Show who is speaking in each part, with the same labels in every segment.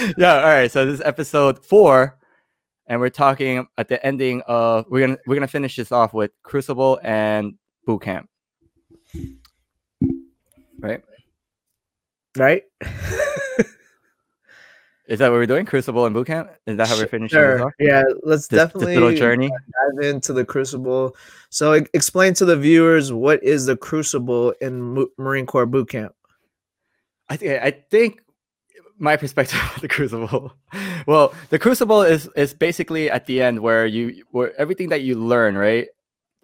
Speaker 1: yeah. All right. So this is episode four, and we're talking at the ending of we're gonna we're gonna finish this off with Crucible and Boot Camp. Right.
Speaker 2: Right.
Speaker 1: Is that what we're doing? Crucible and Boot Camp? Is that how we're finishing?
Speaker 2: Sure.
Speaker 1: off?
Speaker 2: Yeah. Let's
Speaker 1: This, this
Speaker 2: definitely
Speaker 1: little journey.
Speaker 2: dive into the Crucible. So, explain to the viewers what is the Crucible in Marine Corps boot camp.
Speaker 1: I think I think my perspective of the Crucible. Well, the Crucible is is basically at the end where you where everything that you learn right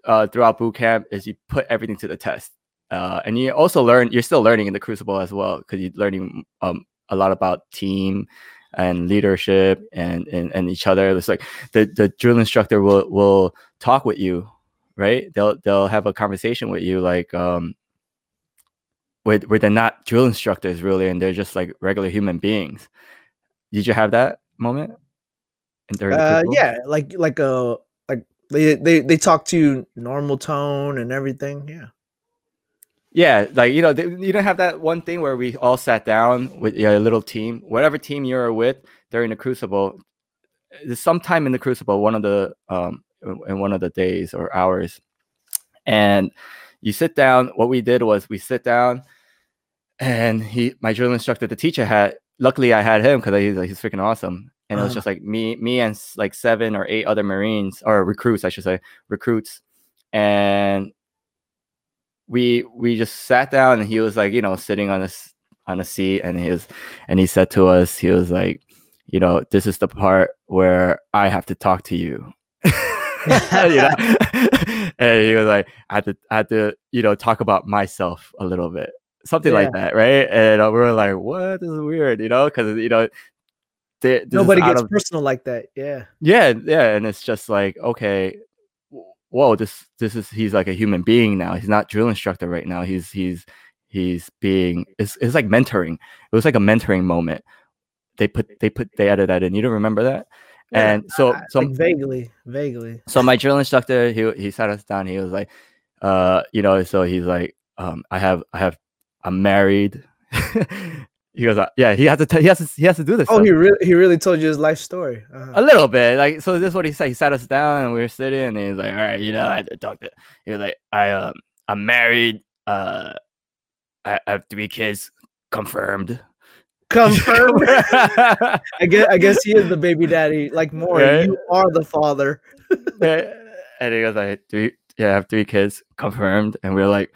Speaker 1: uh, throughout boot camp is you put everything to the test, uh, and you also learn. You're still learning in the Crucible as well because you're learning um, a lot about team and leadership and, and and each other. It's like the the drill instructor will will talk with you, right? They'll they'll have a conversation with you like um where, where they're not drill instructors really and they're just like regular human beings. Did you have that moment? In during the
Speaker 2: Uh, yeah, like like a like they they they talk to you normal tone and everything. Yeah.
Speaker 1: Yeah, like you know, they, you don't have that one thing where we all sat down with a little team, whatever team you're with during the Crucible. There's sometime in the Crucible, one of the um, in one of the days or hours, and you sit down. What we did was we sit down, and he, my drill instructor, the teacher had. Luckily, I had him because he's like, he's freaking awesome, and it was
Speaker 2: Uh-huh.
Speaker 1: just like me, me and like seven or eight other Marines or recruits, I should say, recruits, and we we just sat down and he was like you know sitting on this on a seat and he was and he said to us he was like you know this is the part where i have to talk to you you know and he was like i had to i had to you know talk about myself a little bit something like that right? And uh, we were like what? This is weird you know? Because you know they-
Speaker 2: Nobody gets
Speaker 1: of-
Speaker 2: personal like that. Yeah.
Speaker 1: yeah yeah and it's just like okay whoa this this is he's like a human being now. He's not drill instructor right now. He's he's he's being it's, it's like mentoring. It was like a mentoring moment. They put they put they added that in. You don't remember that?
Speaker 2: Yeah,
Speaker 1: and so
Speaker 2: I-
Speaker 1: so
Speaker 2: like vaguely, vaguely.
Speaker 1: so my drill instructor he he sat us down. He was like uh you know so he's like um i have i have i'm married he goes uh, yeah he has to t- he has to he has to do this
Speaker 2: Oh,
Speaker 1: stuff.
Speaker 2: he really he really told you his life story.
Speaker 1: a
Speaker 2: Uh-huh.
Speaker 1: little bit like so this is what he said he sat us down and we were sitting and he's like all right you know i had to talk to he was like i um i'm married uh i, I have three kids confirmed
Speaker 2: Confirmed. I guess I guess he is the baby daddy. Like more,
Speaker 1: Right.
Speaker 2: you are the father.
Speaker 1: and he goes like three yeah i have three kids confirmed and we are like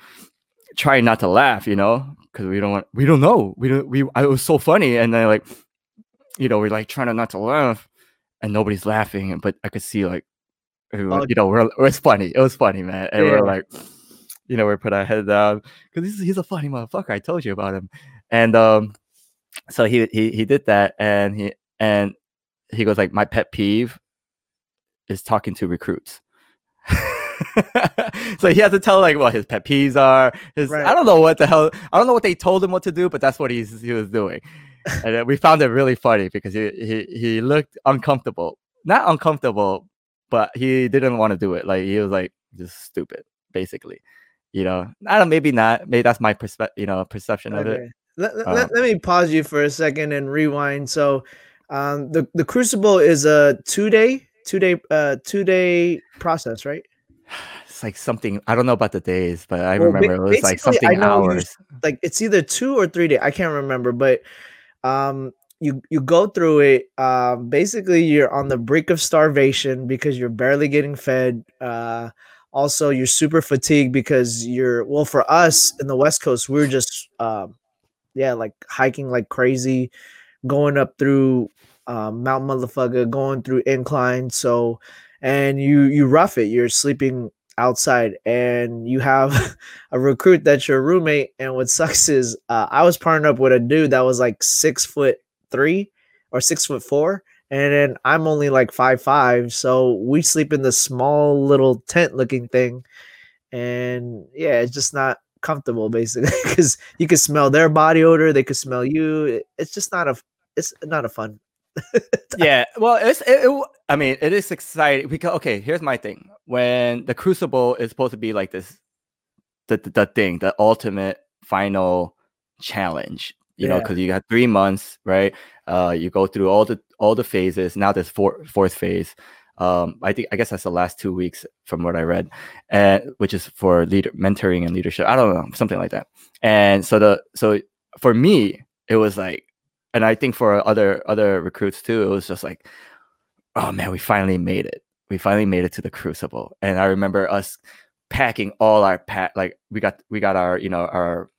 Speaker 1: trying not to laugh you know because we don't want we don't know we don't we I, it was so funny and then like you know we're like trying not to laugh and nobody's laughing but i could see like everyone,
Speaker 2: Oh.
Speaker 1: you know we're it was funny it was funny man and
Speaker 2: Yeah.
Speaker 1: we're like you know we put our head down because he's, he's a funny motherfucker i told you about him and um so he he he did that and he and he goes like my pet peeve is talking to recruits so he has to tell like what his pet peeves are. His
Speaker 2: Right.
Speaker 1: i don't know what the hell i don't know what they told him what to do but that's what he's he was doing. And we found it really funny because he he, he looked uncomfortable. Not uncomfortable but he didn't want to do it. Like he was like just stupid basically. You know? I don't maybe not. Maybe that's my perspective you know perception of it.
Speaker 2: Let, let,
Speaker 1: Uh,
Speaker 2: let- let me pause you for a second and rewind. So, um, the the Crucible is a two day, two day, uh, two day process, right?
Speaker 1: It's like something i don't know about the days but i
Speaker 2: Well,
Speaker 1: remember it was like something hours
Speaker 2: Like it's either two or three days. I can't remember, but um, you you go through it. Um, basically, you're on the brink of starvation because you're barely getting fed. Uh, also, you're super fatigued because you're well. For us in the West Coast, we're just um, yeah, like hiking like crazy, going up through um, Mount Motherfucker, going through incline. So, and you you rough it. You're sleeping outside, and you have a recruit that's your roommate. And what sucks is uh, I was partnered up with a dude that was like six foot three or six foot four. And then I'm only like five five, so we sleep in the small little tent looking thing, and yeah, it's just not comfortable basically because you can smell their body odor, they could smell you. It's just not a, it's not a fun.
Speaker 1: yeah well it's it, it i mean it is exciting because okay here's my thing when the crucible is supposed to be like this the, the, the thing the ultimate final challenge you know, because you got three months, right? Uh, you go through all the all the phases. Now there's four fourth phase. Um, I think I guess that's the last two weeks from what I read, and which is for leader mentoring and leadership. I don't know, something like that. And so the so for me, it was like, and I think for other other recruits too, it was just like, oh man, we finally made it. We finally made it to the Crucible. And I remember us packing all our pack, like we got we got our you know our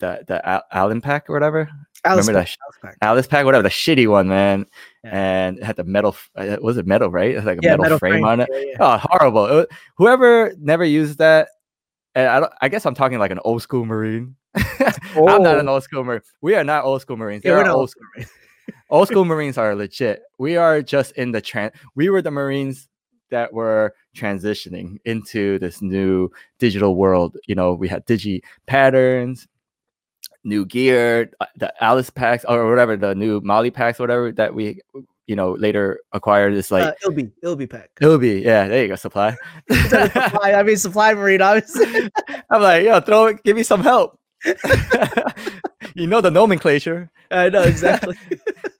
Speaker 1: the the Al- Allen pack or whatever.
Speaker 2: Alice
Speaker 1: Remember
Speaker 2: Pack,
Speaker 1: that sh-
Speaker 2: Alice Pack.
Speaker 1: Alice pack, whatever, the shitty one, man.
Speaker 2: Yeah.
Speaker 1: And it had the metal. uh, Was it metal, right? It had like a
Speaker 2: Yeah,
Speaker 1: metal, frame, on it.
Speaker 2: Yeah, yeah.
Speaker 1: Oh, horrible! It wa- whoever never used that, and I don't. I guess I'm talking like an old school Marine. I'm not an
Speaker 2: Oh.
Speaker 1: old school Marine. We are not old school Marines.
Speaker 2: Yeah,
Speaker 1: are
Speaker 2: not
Speaker 1: old
Speaker 2: school
Speaker 1: school old school Marines are legit. We are just in the trans. We were the Marines that were transitioning into this new digital world. You know, we had digi patterns, new gear, uh, the Alice packs or whatever, the new MOLLE packs, whatever that we, you know, later acquired. It's like
Speaker 2: uh, it'll be it'll be pack.
Speaker 1: it'll be yeah. There you go, supply.
Speaker 2: supply, I mean supply marine, obviously.
Speaker 1: I'm like, yo, throw it, give me some help. you know the nomenclature.
Speaker 2: I know exactly.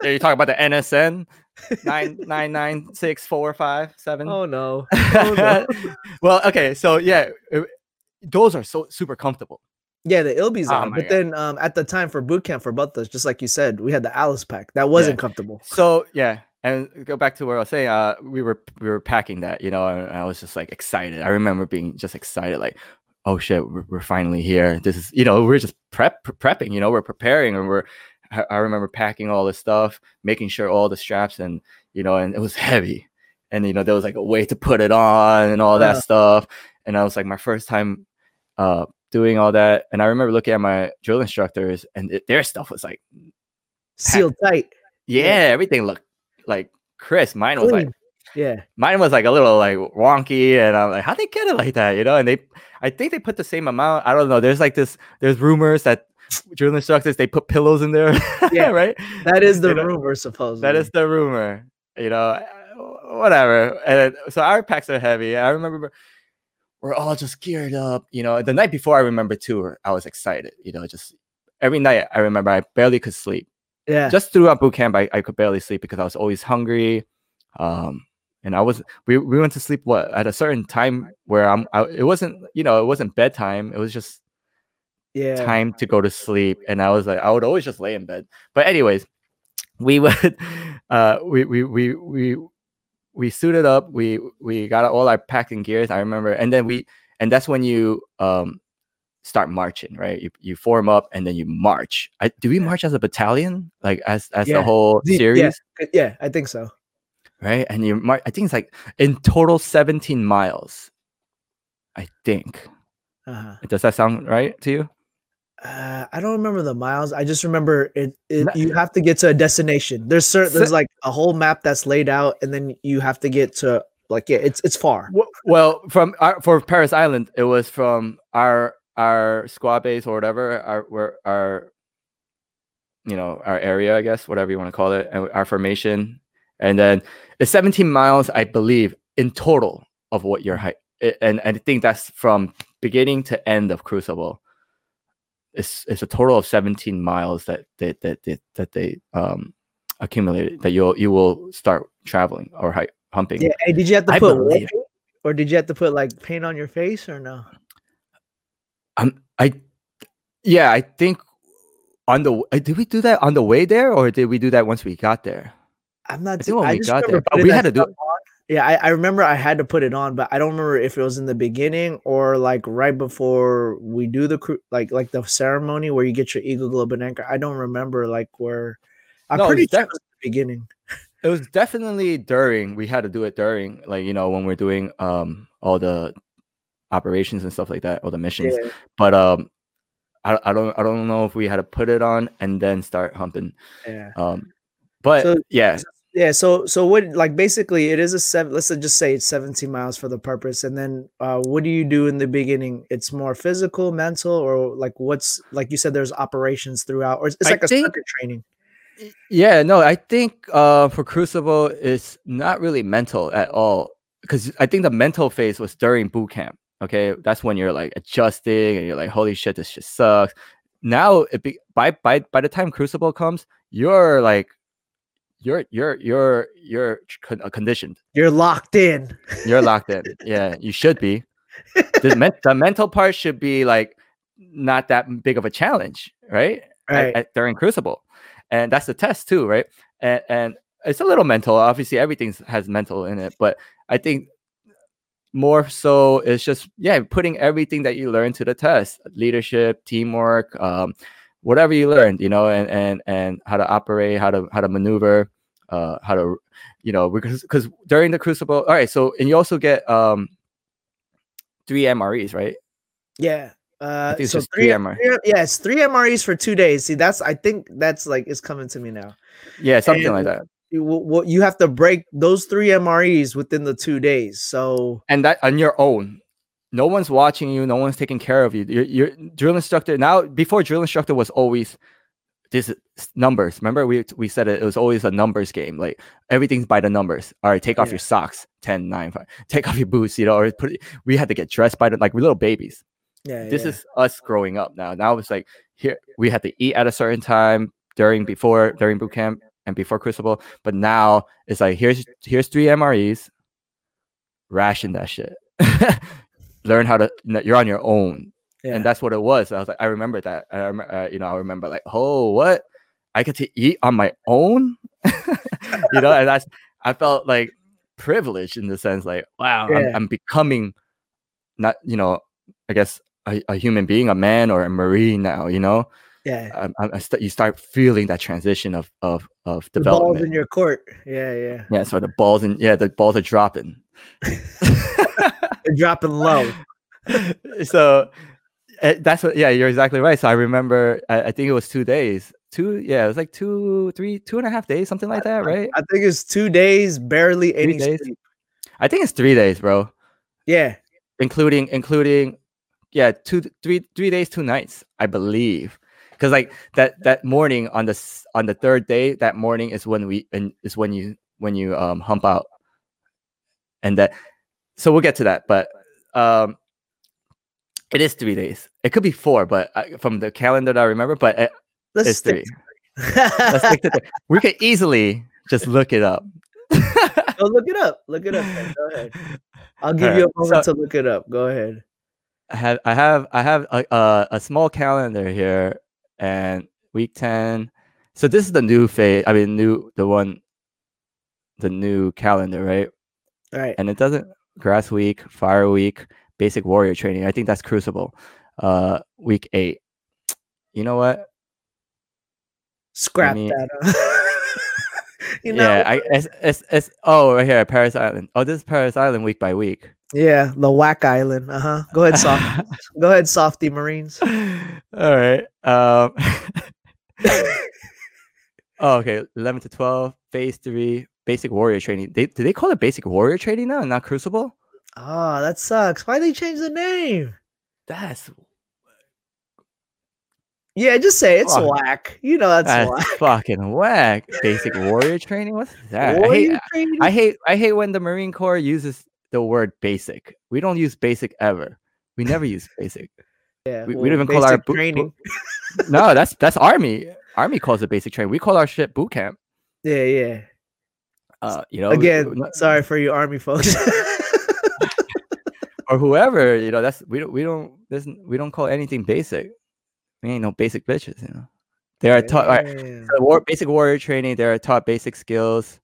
Speaker 1: Yeah, you talk about the NSN nine nine nine six four five seven.
Speaker 2: oh no. Oh, no.
Speaker 1: well, okay, so yeah, it- those are so super comfortable.
Speaker 2: Yeah, the ILBEs
Speaker 1: Oh
Speaker 2: on. But
Speaker 1: God.
Speaker 2: then um at the time for boot camp for both those, just like you said, we had the Alice pack. That wasn't comfortable.
Speaker 1: So yeah, and go back to where I was saying, uh, we were we were packing that, you know, and I was just like excited. I remember being just excited, like, oh shit, we're, we're finally here. This is, you know, we're just prep prepping, you know, we're preparing, and we're. I remember packing all this stuff, making sure all the straps and you know, and it was heavy, and you know, there was like a way to put it on and all that
Speaker 2: Yeah.
Speaker 1: stuff, and I was like my first time, uh, doing all that, and I remember looking at my drill instructors, and it, their stuff was like
Speaker 2: Sealed tight.
Speaker 1: yeah,
Speaker 2: Yeah.
Speaker 1: everything looked like Chris. Mine was like
Speaker 2: Clean. Yeah.
Speaker 1: mine was like a little like wonky, and I'm like, how they get it like that, you know? And they, I think they put the same amount. I don't know. There's like this. There's rumors that drill instructors they put pillows in there.
Speaker 2: Yeah.
Speaker 1: right.
Speaker 2: That is the
Speaker 1: You know,
Speaker 2: rumor, supposedly.
Speaker 1: That is the rumor. You know, uh, whatever. And so our packs are heavy. I remember we're all just geared up. You know, the night before, I remember too. I was excited. You know, just every night I remember I barely could sleep
Speaker 2: yeah.
Speaker 1: just throughout boot camp, I, I could barely sleep because I was always hungry. Um, and I was we, we went to sleep what at a certain time where I'm I, it wasn't you know it wasn't bedtime it was just
Speaker 2: yeah.
Speaker 1: time to go to sleep. And I was like I would always just lay in bed. But anyways we would uh we we we we we suited up. We we got all our packing gears I remember. And then we and that's when you um start marching right? You, you form up and then you march. I, do we march as a battalion? Like as as
Speaker 2: Yeah.
Speaker 1: the whole series?
Speaker 2: Yeah. yeah, I think so.
Speaker 1: Right? And you might, I think it's like in total 17 miles. I think.
Speaker 2: Uh-huh.
Speaker 1: Does that sound right to you?
Speaker 2: Uh, I don't remember the miles. I just remember it, it you have to get to a destination. There's certain there's like a whole map that's laid out, and then you have to get to like yeah, it's it's far.
Speaker 1: Well, well from our, for Parris Island, it was from our our squad base or whatever, our where our you know our area, I guess, whatever you want to call it, our formation, and then it's 17 miles, I believe, in total of what your height, and, and I think that's from beginning to end of Crucible. It's it's a total of 17 miles that that that that, that they um accumulated that you'll you will start traveling or hi- humping.
Speaker 2: Yeah. Hey, did you have to
Speaker 1: I
Speaker 2: put or did you have to put like paint on your face or no?
Speaker 1: Um, I, yeah, I think on the did we do that on the way there or did we do that once we got there?
Speaker 2: I'm not.
Speaker 1: I
Speaker 2: too- I
Speaker 1: we
Speaker 2: just remember
Speaker 1: we had to do
Speaker 2: stuff on. Yeah, I, I remember I had to put it on, but I don't remember if it was in the beginning or like right before we do the cru- like like the ceremony where you get your eagle globe and anchor. I don't remember like where. I'm
Speaker 1: No,
Speaker 2: pretty sure
Speaker 1: def-
Speaker 2: it the beginning.
Speaker 1: It was definitely during. We had to do it during, like you know, when we're doing um all the operations and stuff like that, all the missions.
Speaker 2: Yeah.
Speaker 1: But um, I, I don't I don't know if we had to put it on and then start humping.
Speaker 2: Yeah.
Speaker 1: Um, but
Speaker 2: So-
Speaker 1: yeah,
Speaker 2: Yeah, so so what like basically it is a seven let's just say it's 17 miles for the purpose and then uh what do you do in the beginning? It's more physical, mental or like what's like you said there's operations throughout or it's, it's like a
Speaker 1: think-
Speaker 2: circuit training.
Speaker 1: Yeah, no, I think uh for Crucible it's not really mental at all because I think the mental phase was during boot camp. Okay, that's when you're like adjusting and you're like, holy shit, this shit sucks. now it be, by by by the time Crucible comes, you're like you're you're you're you're uh, conditioned.
Speaker 2: You're locked in.
Speaker 1: You're locked in. Yeah, you should be. The, men- the mental part should be like not that big of a challenge, right? At-
Speaker 2: Right.
Speaker 1: at- during Crucible, and that's the test too, right? And and it's a little mental. Obviously, everything has mental in it, but I think more so it's just yeah putting everything that you learn to the test leadership teamwork um whatever you learned you know and and and how to operate how to how to maneuver uh how to you know because because during the crucible all right so and you also get um three mres right
Speaker 2: Yeah. Uh, so three,
Speaker 1: three MR.
Speaker 2: three- yeah, it's three MREs for two days. See, that's I think that's like it's coming to me now.
Speaker 1: yeah something like that
Speaker 2: You, what you have to break those three MREs within the two days. So
Speaker 1: and that on your own no one's watching you no one's taking care of you. Your, your drill instructor now before drill instructor was always this numbers. Remember we we said it, it was always a numbers game like everything's by the numbers. All right take off
Speaker 2: Yeah.
Speaker 1: your socks 10 9 5 take off your boots you know or put we had to get dressed by the like we're little babies.
Speaker 2: Yeah,
Speaker 1: this
Speaker 2: yeah.
Speaker 1: is us growing up now. Now it's like here we had to eat at a certain time during before during boot camp and before crucible. But now it's like here's here's three mres ration that shit learn how to you're on your own
Speaker 2: yeah.
Speaker 1: and that's what it was i was like i remember that i remember uh, you know i remember like oh what i get to eat on my own you know and that's i felt like privileged in the sense like wow
Speaker 2: Yeah.
Speaker 1: I'm, I'm becoming not you know i guess a, a human being a man or a marine now you know
Speaker 2: yeah.
Speaker 1: I, I, I st- you start feeling that transition of of of
Speaker 2: The balls
Speaker 1: development
Speaker 2: in your court. Yeah, yeah.
Speaker 1: yeah so the balls and yeah the balls are dropping
Speaker 2: They're dropping low.
Speaker 1: so uh, that's what yeah you're exactly right so i remember I, I think it was two days two yeah it was like two three two and a half days something like that right
Speaker 2: I think it's two days, barely any
Speaker 1: days?
Speaker 2: sleep.
Speaker 1: i think it's three days bro
Speaker 2: Yeah,
Speaker 1: including including yeah two three three days two nights i believe because like that that morning on the on the third day that morning is when we and is when you when you um hump out and that so we'll get to that but um it is three days it could be four but I, from the calendar that i remember but uh,
Speaker 2: let's
Speaker 1: it's three let's stick to three. we could easily just look it up
Speaker 2: Go look it up. Look it up. man. Go ahead. I'll give you a moment
Speaker 1: so-
Speaker 2: to look it up. Go ahead.
Speaker 1: I have I have I have a, a a small calendar here and week 10 so this is the new phase I mean new the one the new calendar right
Speaker 2: All right.
Speaker 1: and it doesn't grass week fire week basic warrior training I think that's crucible uh week 8 you know what
Speaker 2: Scrap
Speaker 1: me-
Speaker 2: that. you know,
Speaker 1: yeah I it's, it's it's oh right here Parris Island oh this is Parris Island week by week
Speaker 2: yeah, the Whack Island. Uh huh. Go ahead, soft. Go ahead, softy Marines.
Speaker 1: all right um Oh, okay. 11 to 12, phase three, basic warrior training. They, do they call it basic warrior training now and not crucible?
Speaker 2: Oh, that sucks. Why they change the name?
Speaker 1: That's
Speaker 2: Yeah, just say it's
Speaker 1: Fuck.
Speaker 2: whack. You know that's,
Speaker 1: that's
Speaker 2: whack.
Speaker 1: fucking whack. Basic warrior training? What's that? I hate,
Speaker 2: training?
Speaker 1: I hate I hate when the Marine Corps uses the word basic. We don't use basic ever. We never use basic.
Speaker 2: yeah,
Speaker 1: we- we don't even call our boot-
Speaker 2: training.
Speaker 1: No, that's that's army. Army calls it basic training. We call our shit boot camp.
Speaker 2: Yeah, yeah.
Speaker 1: Uh, you know,
Speaker 2: Again,
Speaker 1: not-
Speaker 2: sorry for you army folks.
Speaker 1: or whoever, you know, that's we don't we don't n- we don't call anything basic. We ain't no basic bitches, you know. They are taught all right, so war, basic warrior training. They are taught basic skills.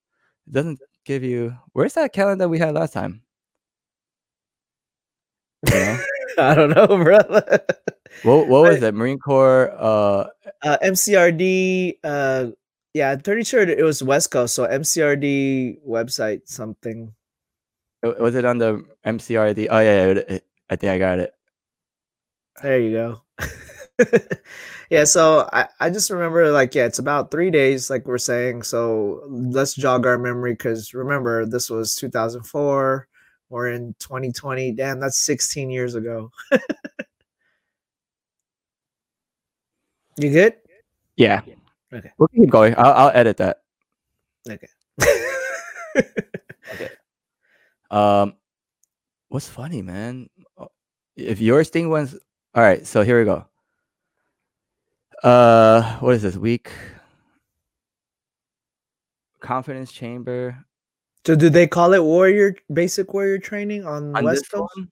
Speaker 1: It doesn't give you. Where's that calendar we had last time? You know?
Speaker 2: I don't know, brother.
Speaker 1: what what was it? Marine Corps. Uh,
Speaker 2: uh, MCRD. Uh, yeah, I'm pretty sure it was West Coast. So MCRD website something.
Speaker 1: was it on the MCRD? Oh yeah, yeah I think I got it.
Speaker 2: There you go. yeah, so I, I just remember like yeah, it's about three days, like we're saying. So let's jog our memory because remember this was 2004. We're in 2020. Damn, that's 16 years ago. you good?
Speaker 1: Yeah.
Speaker 2: Okay.
Speaker 1: We'll keep going. I'll, I'll edit that.
Speaker 2: Okay. Okay.
Speaker 1: Um, what's funny, man? Uh, If yours thing was all right, so here we go. Uh, what is this week? Confidence chamber.
Speaker 2: So do they call it warrior basic warrior training on,
Speaker 1: On
Speaker 2: West
Speaker 1: this
Speaker 2: Coast?
Speaker 1: one,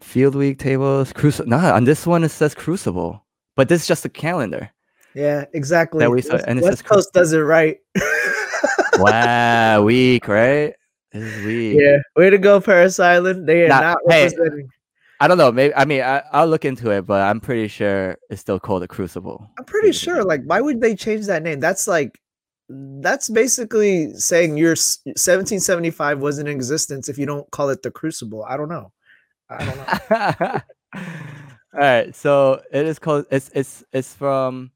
Speaker 1: Field week tables, crucible. Nah, on this one it says crucible, but this is just a calendar.
Speaker 2: Yeah, exactly.
Speaker 1: we saw-
Speaker 2: West,
Speaker 1: and
Speaker 2: West
Speaker 1: cru-
Speaker 2: Coast does it right.
Speaker 1: wow, week, right? This is week.
Speaker 2: yeah, way to go, Parris Island. They are
Speaker 1: Nah,
Speaker 2: not
Speaker 1: hey,
Speaker 2: representing.
Speaker 1: I don't know. Maybe I mean I, I'll look into it, but I'm pretty sure it's still called the crucible.
Speaker 2: I'm pretty sure. Like, why would they change that name? That's like, that's basically saying your 1775 wasn't in existence if you don't call it the Crucible. I don't know. I don't know.
Speaker 1: All right, so it is called. It's it's it's from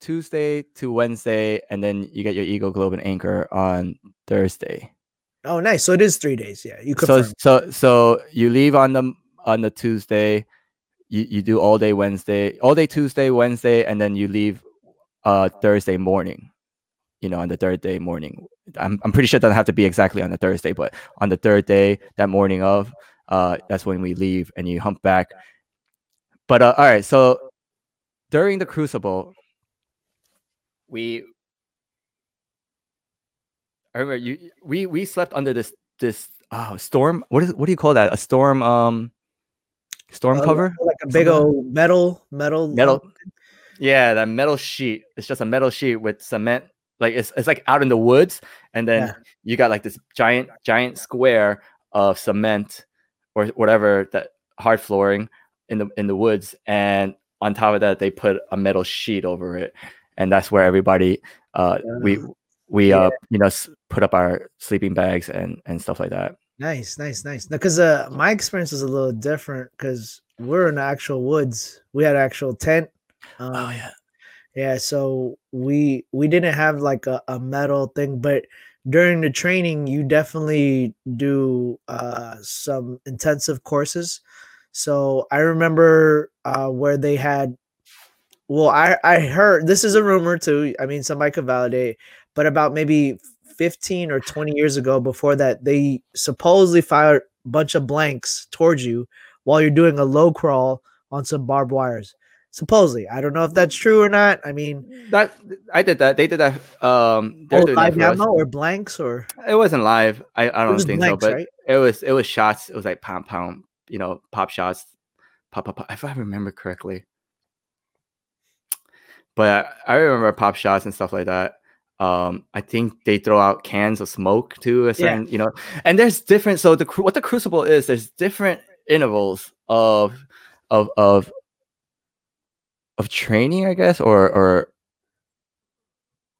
Speaker 1: Tuesday to Wednesday, and then you get your Eagle Globe and Anchor on Thursday.
Speaker 2: oh, nice. So it is three days. Yeah, you
Speaker 1: So so so you leave on the on the Tuesday, you you do all day Wednesday, all day Tuesday, Wednesday, and then you leave uh Thursday morning. You know, on the third day morning. I'm I'm pretty sure it doesn't have to be exactly on the Thursday, but on the third day, that morning of, uh, that's when we leave and you hump back. But uh, all right, so during the crucible, we I remember you we we slept under this this oh storm what is what do you call that? A storm um storm
Speaker 2: Uh,
Speaker 1: cover?
Speaker 2: like a big
Speaker 1: Something
Speaker 2: old metal, metal,
Speaker 1: metal. yeah that metal sheet. It's just a metal sheet with cement. Like it's, it's like out in the woods and then
Speaker 2: Yeah.
Speaker 1: you got like this giant giant square of cement or whatever that hard flooring in the in the woods and on top of that they put a metal sheet over it and that's where everybody uh we
Speaker 2: Uh,
Speaker 1: we
Speaker 2: yeah.
Speaker 1: uh you know s- put up our sleeping bags and and stuff like that
Speaker 2: Nice, nice, nice. Because uh, my experience was a little different because we're in the actual woods. We had an actual tent. Um,
Speaker 1: oh yeah
Speaker 2: Yeah, so we we didn't have like a, a metal thing, but during the training you definitely do uh some intensive courses. So I remember uh where they had well I I heard this is a rumor too. I mean somebody could validate, but about maybe 15 or 20 years ago before that they supposedly fired a bunch of blanks towards you while you're doing a low crawl on some barbed wires supposedly i don't know if that's true or not i mean
Speaker 1: that i did that they did that um
Speaker 2: oh,
Speaker 1: that
Speaker 2: live ammo or blanks or
Speaker 1: it wasn't live i, I don't think
Speaker 2: blanks,
Speaker 1: so but
Speaker 2: right?
Speaker 1: it was it was shots it was like pound pound you know pop shots pop pop, pop if i remember correctly but I, I remember pop shots and stuff like that um i think they throw out cans of smoke too a
Speaker 2: Yeah.
Speaker 1: certain you know and there's different so the what the crucible is there's different intervals of of of of training i guess or or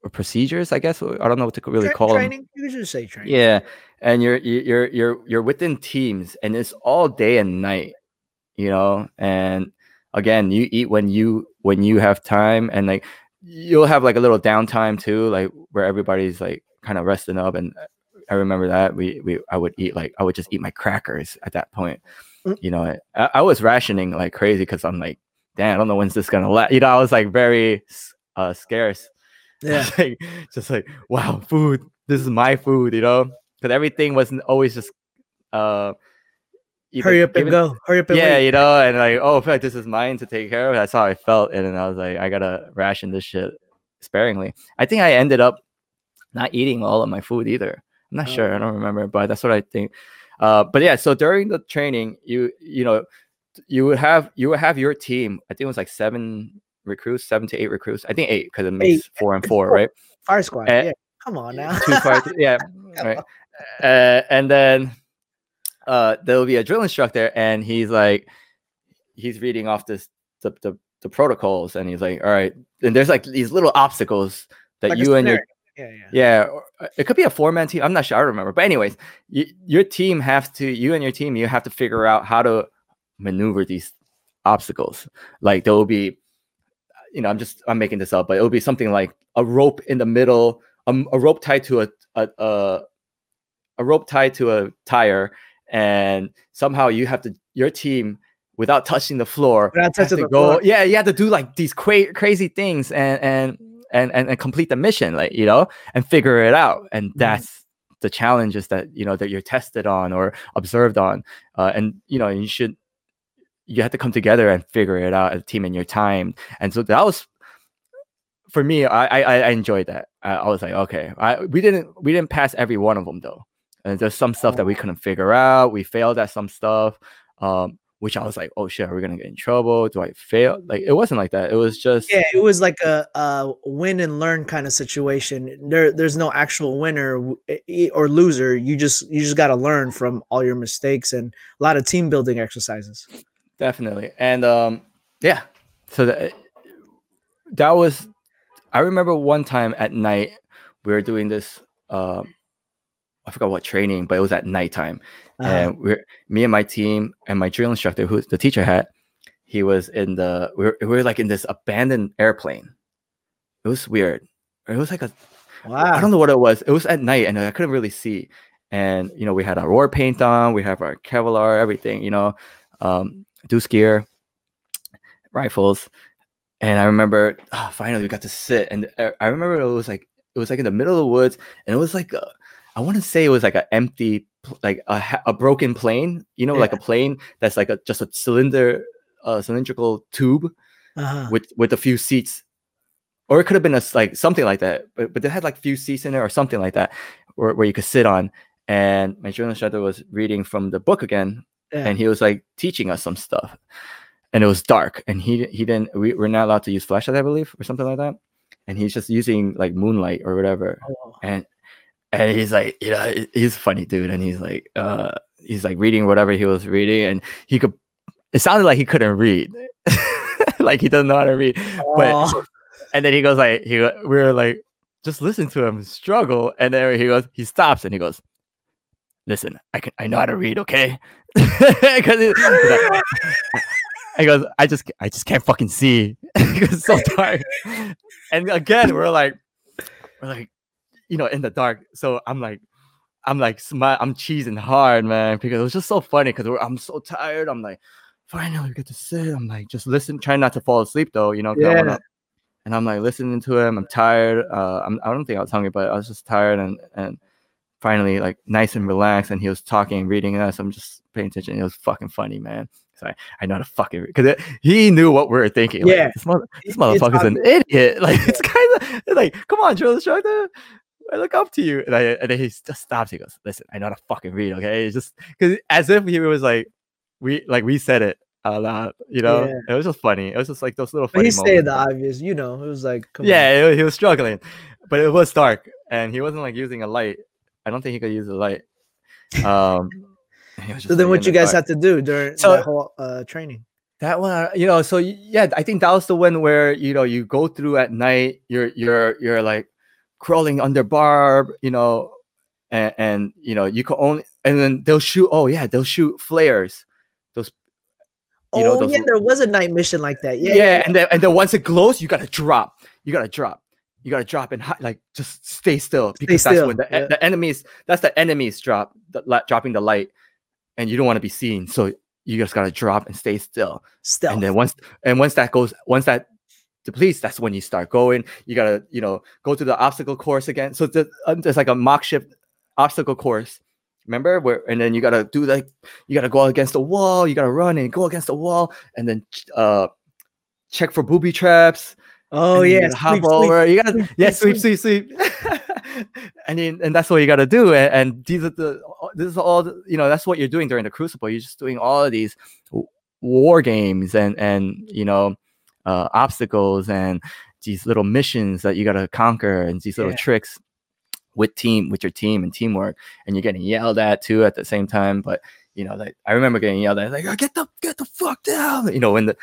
Speaker 1: or procedures i guess i don't know what to really
Speaker 2: Tra-
Speaker 1: call them
Speaker 2: training you just say training
Speaker 1: yeah, and you're you're you're you're within teams, and it's all day and night, you know. And again, you eat when you when you have time, and like you'll have like a little downtime too, like where everybody's like kind of resting up. And I remember that we we I would eat like I would just eat my crackers at that point,
Speaker 2: Mm.
Speaker 1: you know. I, I was rationing like crazy because I'm like, damn, I don't know when's this gonna last. You know, I was like very uh scarce
Speaker 2: yeah
Speaker 1: just like, just like wow, food. This is my food, you know, because everything wasn't always just uh.
Speaker 2: Hurry up and go hurry up and
Speaker 1: Yeah,
Speaker 2: wait.
Speaker 1: you know, and like, oh, I feel like this is mine to take care of. That's how I felt, and then I was like, I gotta ration this shit sparingly. I think I ended up not eating all of my food either. I'm not sure. I
Speaker 2: Oh.
Speaker 1: don't remember, but that's what I think. Uh, but yeah, so during the training, you you know, you would have you would have your team. I think it was like seven recruits, seven to eight recruits. I think eight because it makes four and four,
Speaker 2: four.
Speaker 1: right?
Speaker 2: fire squad
Speaker 1: Eh,
Speaker 2: yeah come on now
Speaker 1: two five, yeah, right. Uh, and then uh, there will be a drill instructor, and he's like, he's reading off this the, the the protocols, and he's like, all right, and there's like these little obstacles that
Speaker 2: Like
Speaker 1: you and your
Speaker 2: yeah yeah
Speaker 1: yeah, or- uh, it could be a four man team. I'm not sure. I remember. But anyways, you, your team has to, you and your team, you have to figure out how to maneuver these obstacles. Like there will be, you know, I'm just I'm making this up, but it will be something like a rope in the middle, um, a rope tied to a a a, a rope tied to a tire, and somehow you have to your team without touching the floor
Speaker 2: Without touching
Speaker 1: to
Speaker 2: the
Speaker 1: go.
Speaker 2: floor.
Speaker 1: Yeah, you have to do like these cra- crazy things and and and and and complete the mission, like you know, and figure it out. And
Speaker 2: Mhm.
Speaker 1: that's the challenges that you know that you're tested on or observed on. Uh, and you know, you should you have to come together and figure it out as a team in your time. And so that was for me. I I, I enjoyed that. I, I was like, okay, I, we didn't we didn't pass every one of them though. And there's some stuff that we couldn't figure out. We failed at some stuff. Um, which I was like, oh shit, are we gonna get in trouble? Do I fail? Like it wasn't like that. It was just
Speaker 2: yeah, it was like a, a win and learn kind of situation. There, there's no actual winner or loser. You just you just got to learn from all your mistakes and a lot of team building exercises.
Speaker 1: Definitely, and um, yeah. So that that was. I remember one time at night we were doing this. Uh, I forgot what training, but it was at nighttime, uh-huh. and we're me and my team and my drill instructor, who the teacher had, he was in the we were, we were like in this abandoned airplane. It was weird. It was like a wow. I don't know what it was. It was at night, and I couldn't really see. And you know, we had our war paint on, we have our Kevlar, everything. You know, um, Deuce gear, rifles, and I remember oh, finally we got to sit, and uh, I remember it was like it was like in the middle of the woods, and it was like a, I want to say it was like an empty like a, a broken plane, you know, yeah. like a plane that's like a just a cylinder, uh, cylindrical tube uh-huh. with with a few seats, or it could have been a like something like that, but but they had like few seats in there or something like that, where, where you could sit on. And my drill instructor was reading from the book again, yeah. and he was like teaching us some stuff, and it was dark, and he he didn't we were not allowed to use flashlight, I believe, or something like that, and he's just using like moonlight or whatever, oh. and and he's like, you know, he's a funny dude, and he's like, uh, he's like reading whatever he was reading, and he could. It sounded like he couldn't read, like he doesn't know how to read. But and then he goes like, he we were like, just listen to him struggle, and then he goes, he stops and he goes, listen, I can, I know how to read, okay? Because like, he goes, I just, I just can't fucking see. It's so dark. And again, we're like, we're like, you know, in the dark. So I'm like, I'm like, smile, I'm cheesing hard, man, because it was just so funny. Because I'm so tired. I'm like, finally we get to sit. I'm like, just listen, trying not to fall asleep though, you know.
Speaker 2: Yeah.
Speaker 1: and I'm like listening to him. I'm tired. Uh, I'm, I don't think I was hungry, but I was just tired and and finally like nice and relaxed. And he was talking, reading us. I'm just paying attention. It was fucking funny, man. So I, I know how to fucking because he knew what we were thinking.
Speaker 2: Yeah,
Speaker 1: like, this, mother, this motherfucker's an idiot. Like it's kind of like, come on, drill instructor. I look up to you. And, I, and then he just stops. He goes, listen, I know how to fucking read, okay? It's just because as if he was like, we like we said it out loud, you know? Yeah. It was just funny. It was just like those little funny
Speaker 2: He said the obvious, you know. It was like,
Speaker 1: yeah, it, he was struggling, but it was dark, and he wasn't like using a light. I don't think he could use a light. Um,
Speaker 2: so then, what you guys had to do during so, that whole uh, training?
Speaker 1: That one, uh, you know, so yeah, I think that was the one where you know you go through at night. You're you're you're like crawling under barb, you know, and, and you know you can only and then they'll shoot. Oh yeah, they'll shoot flares. Those.
Speaker 2: You oh know, those, yeah, there was a night mission like that. Yeah,
Speaker 1: yeah, yeah. and then and then once it glows, you gotta drop. You gotta drop. You gotta drop and like just stay still because stay that's when the, yeah. the enemies. That's the enemies drop, the, dropping the light, and you don't want to be seen. So you just gotta drop and stay still.
Speaker 2: Still.
Speaker 1: And then once and once that goes, once that police, that's when you start going. You gotta, you know, go to the obstacle course again. So there's, uh, there's like a mock shift obstacle course. Remember where, and then you gotta do like, you gotta go against the wall. You gotta run and go against the wall, and then uh, check for booby traps.
Speaker 2: Oh yeah,
Speaker 1: hop over. You gotta, yeah, sweep, sweep, sweep. and then, and that's what you gotta do. And, and these are the, this is all, the, you know, that's what you're doing during the Crucible. You're just doing all of these war games and and you know uh, obstacles and these little missions that you got to conquer and these little yeah. tricks with team with your team and teamwork and you're getting yelled at too at the same time but you know like i remember getting yelled at like oh, get the get the fuck down you know when the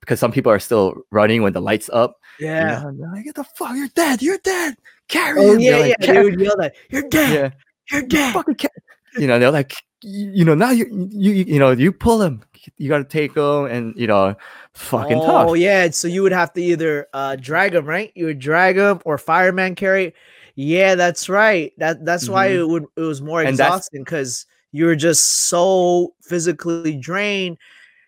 Speaker 1: because some people are still running when the lights up
Speaker 2: yeah
Speaker 1: you know, like, get the fuck you're dead you're dead carry
Speaker 2: oh him. yeah like, yeah would yell that you're dead yeah. you're dead
Speaker 1: Fucking ca-. you know they're like you know now you you you know you pull him you got to take them and you know fucking
Speaker 2: oh,
Speaker 1: tough.
Speaker 2: Oh yeah, so you would have to either uh drag them, right? You would drag them or fireman carry. Yeah, that's right. That that's mm-hmm. why it would it was more exhausting because you were just so physically drained.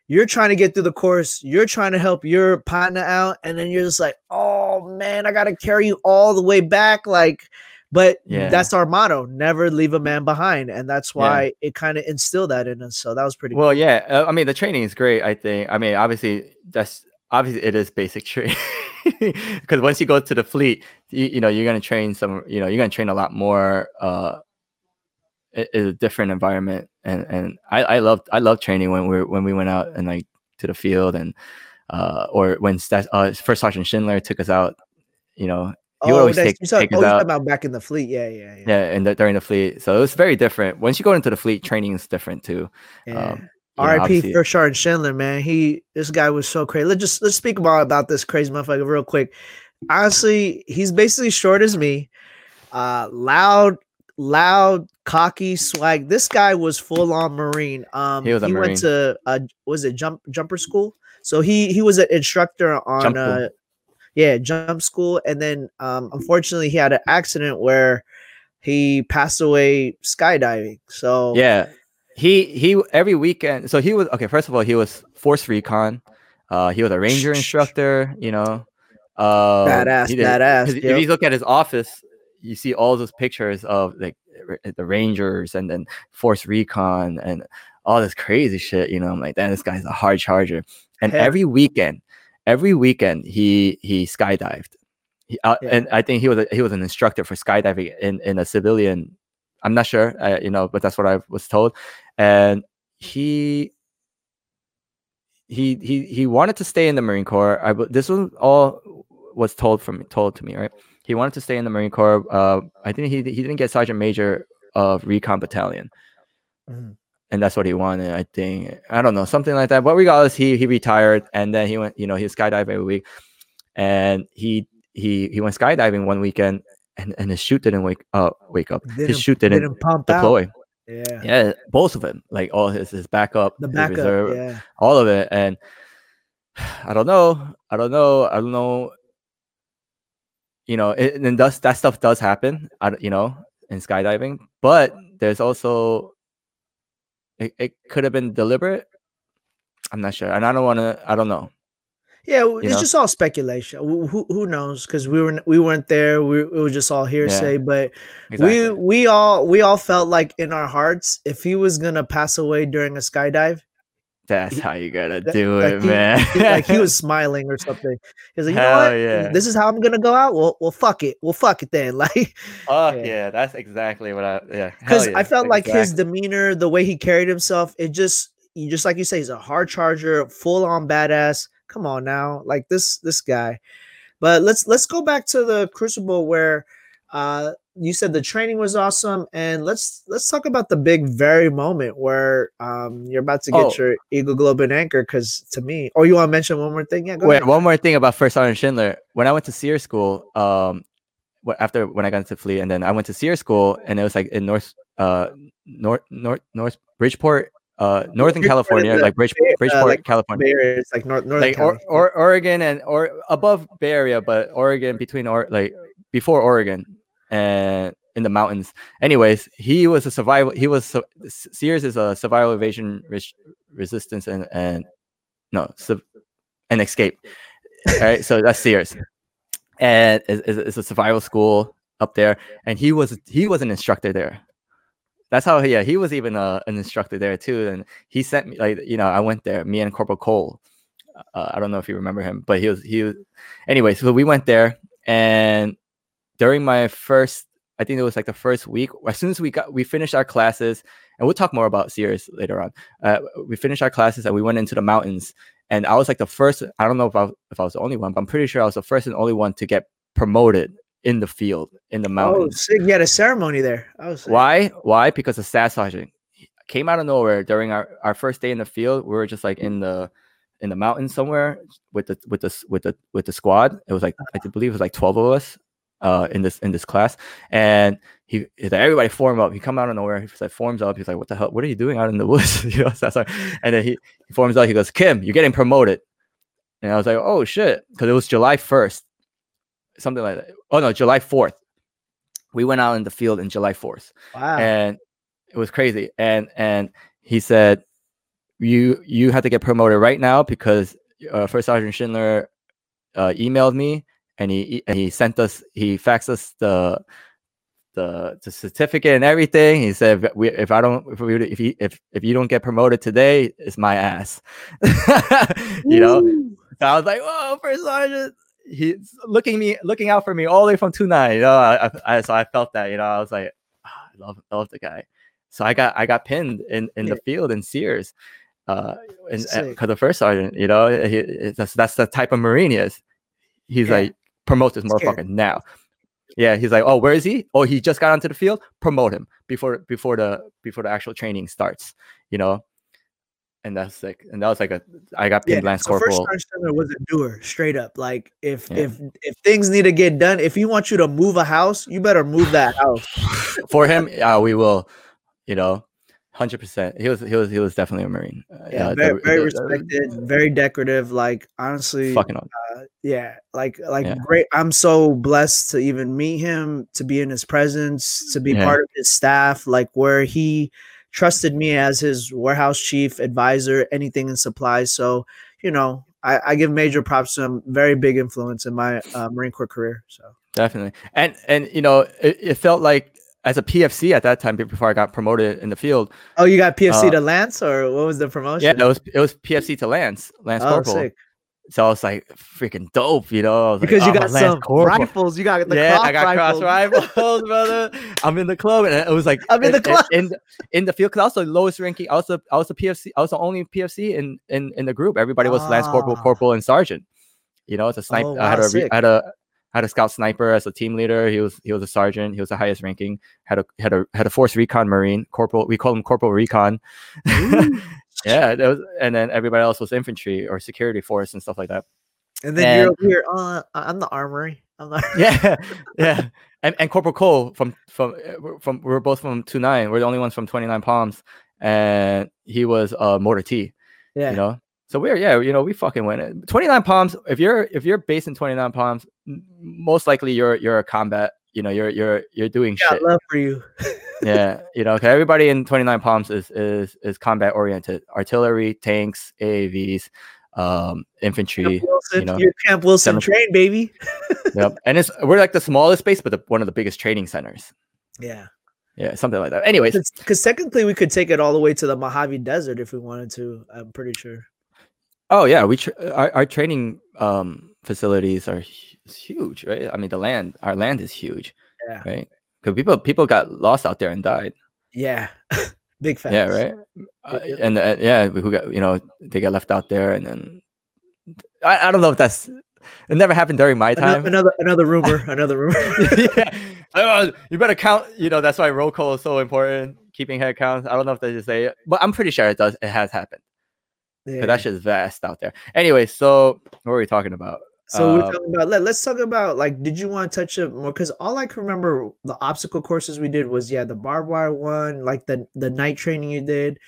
Speaker 2: You're trying to get through the course. You're trying to help your partner out, and then you're just like, "Oh man, I gotta carry you all the way back." Like But
Speaker 1: Yeah.
Speaker 2: that's our motto: never leave a man behind, and that's
Speaker 1: Yeah.
Speaker 2: why it kind of instilled that in us. So that was pretty.
Speaker 1: Well, yeah. Uh, I mean, the training is great. I think. I mean, obviously, that's obviously it is basic training because once you go to the fleet, you, you know, you're gonna train some. You know, you're gonna train a lot more. Uh, it is a different environment, and and I I loved I love training when we when we went out and like to the field and uh or when uh, First Sergeant Schindler took us out. You know, he
Speaker 2: oh,
Speaker 1: always take,
Speaker 2: you saw-
Speaker 1: take
Speaker 2: oh,
Speaker 1: out.
Speaker 2: about back in the fleet. Yeah, yeah, yeah.
Speaker 1: Yeah, and the, during the fleet, so it was very different. Once you go into the fleet, training is different too.
Speaker 2: yeah.
Speaker 1: Um,
Speaker 2: R.I.P. First Sergeant Schindler, man. He this guy was so crazy. Let's just let's speak about about this crazy motherfucker real quick. Honestly, he's basically short as me. Uh loud, loud, cocky, swag. This guy was full on Marine. Um
Speaker 1: He was a
Speaker 2: went
Speaker 1: Marine.
Speaker 2: to uh was it jump jumper school? So he he was an instructor on
Speaker 1: Jump
Speaker 2: uh yeah, jump school. And then um unfortunately he had an accident where he passed away skydiving. So
Speaker 1: Yeah, he he every weekend. So he was okay. First of all, he was force recon. Uh, he was a ranger instructor. You know, uh,
Speaker 2: Badass, badass,
Speaker 1: If you look at his office, you see all those pictures of like the rangers and then force recon and all this crazy shit. You know, I'm like, damn, this guy's a hard charger. And
Speaker 2: Hell.
Speaker 1: every weekend, every weekend he he skydived. He, uh,
Speaker 2: Yeah.
Speaker 1: And I think he was a, he was an instructor for skydiving in in a civilian. I'm not sure, uh, you know, but that's what I was told. And he he he he wanted to stay in the Marine Corps. I this was all was told from told to me, right? He wanted to stay in the Marine Corps. Uh, I think he he didn't get sergeant major of recon battalion,
Speaker 2: Mhm.
Speaker 1: And that's what he wanted. I think I don't know something like that. But regardless, he he retired, and then he went. You know, he skydived every week, and he he he went skydiving one weekend, and and his chute didn't wake uh wake up.
Speaker 2: Didn't-
Speaker 1: his chute didn't,
Speaker 2: didn't pump out.
Speaker 1: deploy.
Speaker 2: Yeah.
Speaker 1: Yeah, both of them, like all his his backup,
Speaker 2: The backup.
Speaker 1: reserve,
Speaker 2: yeah.
Speaker 1: all of it and i don't know i don't know i don't know you know it, and does that stuff does happen I, you know in skydiving but there's also it, it could have been deliberate i'm not sure and i don't want to i don't know
Speaker 2: Yeah, w- it's
Speaker 1: know?
Speaker 2: just all speculation. Who who, who knows? Because we were we weren't there. We it was just all hearsay. But we we all we all felt like in our hearts, if he was gonna pass away during a skydive,
Speaker 1: that's how you gotta do
Speaker 2: like
Speaker 1: it
Speaker 2: he-
Speaker 1: man
Speaker 2: he- like he was smiling or something. He's like, you know what?
Speaker 1: yeah.
Speaker 2: This is how I'm gonna go out. Well, well, fuck it. Well, fuck it then. Like,
Speaker 1: oh
Speaker 2: yeah.
Speaker 1: yeah. that's exactly what i yeah
Speaker 2: because
Speaker 1: yeah,
Speaker 2: I felt like his demeanor, the way he carried himself, it just you just like you say, he's a hard charger, full on badass. Come on now, like this this guy. But let's let's go back to the Crucible where uh you said the training was awesome, and let's let's talk about the big very moment where um you're about to get
Speaker 1: Oh.
Speaker 2: your Eagle Globe and Anchor. Because to me, or you want to mention one more thing? Yeah, go
Speaker 1: Wait,
Speaker 2: ahead.
Speaker 1: one more thing about First Sergeant Schindler. When I went to SERE school, um, after when I got into fleet, and then I went to SERE school, and it was like in North, uh, North, North, North Bridgeport, uh, Northern
Speaker 2: Bridgeport
Speaker 1: California, like Bridge,
Speaker 2: uh,
Speaker 1: Bridgeport,
Speaker 2: like
Speaker 1: California,
Speaker 2: Area, it's like North Northern
Speaker 1: like or, or Oregon and or above Bay Area, but Oregon between or like before Oregon and in the mountains. Anyways, he was a survival. He was Sears is a survival evasion res- resistance and and no sub, escape. All right, so that's Sears, and it's, it's a survival school up there. And he was he was an instructor there. That's how yeah he was even uh, an instructor there too. And he sent me like you know I went there. Me and Corporal Cole. Uh, I don't know if you remember him, but he was he was. Anyway, so we went there, and during my first, I think it was like the first week. As soon as we got we finished our classes, and we'll talk more about Sears later on. Uh, we finished our classes and we went into the mountains. And I was like the first. I don't know if I, if I was the only one, but I'm pretty sure I was the first and only one to get promoted in the field in the
Speaker 2: Oh,
Speaker 1: mountains.
Speaker 2: sick! You had a ceremony there. I
Speaker 1: Why? Why? Because the staff sergeant came out of nowhere during our, our first day in the field. We were just like in the in the mountains somewhere with the with the with the with the squad. It was like I believe it was like twelve of us uh in this in this class, and he everybody form up. He come out of nowhere. He's like forms up. He's like, what the hell? What are you doing out in the woods? you know, so like- and then he, he forms up. He goes, Kim, you're getting promoted. And I was like, oh shit, because it was July first, something like that. Oh no, July fourth. We went out in the field in July fourth
Speaker 2: wow.
Speaker 1: and it was crazy and and he said you you have to get promoted right now because uh, first sergeant schindler uh, emailed me and he and he sent us he faxed us the the the certificate and everything. He said, if, we, if I don't, if we, if he, if if you don't get promoted today, it's my ass. you know. So I was like, whoa, first sergeant. He's looking me, looking out for me all the way from two nine. You know, I, I, so I felt that. You know, I was like, oh, I love, I love the guy. So I got, I got pinned in in
Speaker 2: Yeah.
Speaker 1: the field in Sears, uh, and because the first sergeant, you know, he, that's that's the type of marine he is. He's
Speaker 2: Yeah.
Speaker 1: like, promote this motherfucker now. Yeah, he's like, oh, where is he? Oh, he just got onto the field. Promote him before before the before the actual training starts. You know, and that's like, and that was like a, I got pinned lance
Speaker 2: so first
Speaker 1: corporal.
Speaker 2: sergeant Sumner was a doer, straight up. Like if
Speaker 1: Yeah.
Speaker 2: if if things need to get done, if he wants you to move a house, you better move that house.
Speaker 1: for him, yeah, we will. You know, hundred percent. He was he was he was definitely a marine. Uh,
Speaker 2: Yeah,
Speaker 1: the-
Speaker 2: very, very respected, very decorative. Like honestly,
Speaker 1: Fucking
Speaker 2: uh, yeah, like like
Speaker 1: Yeah.
Speaker 2: great. I'm so blessed to even meet him, to be in his presence, to be
Speaker 1: Yeah.
Speaker 2: part of his staff. Like where he trusted me as his warehouse chief, advisor, anything in supplies. So you know, I, I give major props to him. Very big influence in my uh, Marine Corps career. So
Speaker 1: definitely and and you know it, it felt like as a pfc at that time before i got promoted in the field
Speaker 2: oh, you got PFC
Speaker 1: Uh,
Speaker 2: to Lance, or what was the promotion?
Speaker 1: yeah it was it was pfc to lance lance
Speaker 2: oh,
Speaker 1: corporal
Speaker 2: sick.
Speaker 1: so i was like freaking dope you know I was like,
Speaker 2: Because you
Speaker 1: "Oh,
Speaker 2: got some
Speaker 1: Corporal."
Speaker 2: rifles. You got the
Speaker 1: yeah i got cross
Speaker 2: rifles.
Speaker 1: rifles brother i'm in the club and it was like
Speaker 2: I'm in the club.
Speaker 1: in, the, in the field because i was the lowest ranking i was the i was the pfc i was the only pfc in in in the group everybody was lance corporal
Speaker 2: Ah.
Speaker 1: corporal and sergeant you know it's a sniper
Speaker 2: Oh,
Speaker 1: i had
Speaker 2: wow,
Speaker 1: a. I had a had a scout sniper as a team leader. He was he was a sergeant. He was the highest ranking. Had a had a had a force recon marine corporal. We call him corporal recon. Yeah, that was, and then everybody else was infantry or security force and stuff like that.
Speaker 2: And then you're
Speaker 1: And-
Speaker 2: over here. Uh, I'm the armory. I'm the
Speaker 1: Yeah, yeah. And and Corporal Cole from from uh, from we are both from two nine. We're the only ones from twenty nine palms, and he was uh mortar T.
Speaker 2: yeah.
Speaker 1: You know, so we're yeah, you know, we fucking win it. Twenty nine palms. If you're if you're based in twenty nine palms, most likely you're you're a combat. You know, you're you're you're doing shit.
Speaker 2: love for you.
Speaker 1: yeah, you know, 'cause everybody in 29 Palms is is is combat oriented. Artillery, tanks, AAVs, um, infantry.
Speaker 2: Camp Wilson,
Speaker 1: know,
Speaker 2: you're Camp Wilson
Speaker 1: seven-
Speaker 2: train, baby.
Speaker 1: yep. And it's we're like the smallest base, but the, one of the biggest training centers.
Speaker 2: Yeah.
Speaker 1: Yeah, something like that. Anyways,
Speaker 2: Because technically we could take it all the way to the Mojave Desert if we wanted to. I'm pretty sure.
Speaker 1: Oh yeah, we tra- our, our training um facilities are huge, right? I mean, the land, our land is huge,
Speaker 2: Yeah.
Speaker 1: right? Because people people got lost out there and died.
Speaker 2: Yeah. Big facts.
Speaker 1: Yeah, right. Uh, and uh, yeah, who got you know they got left out there, and then I, I don't know if that's it never happened during my time.
Speaker 2: Another another rumor. Another rumor.
Speaker 1: yeah. Oh, you better count. You know that's why roll call is so important. Keeping head counts. I don't know if they just say it, but I'm pretty sure it does. It has happened. 'Cause
Speaker 2: yeah.
Speaker 1: that shit is vast out there. Anyway, so what were we talking about?
Speaker 2: So we're
Speaker 1: Uh,
Speaker 2: talking about. Let, let's talk about like. Did you want to touch it more? Because all I can remember the obstacle courses we did was yeah the barbed wire one, like the the night training you did.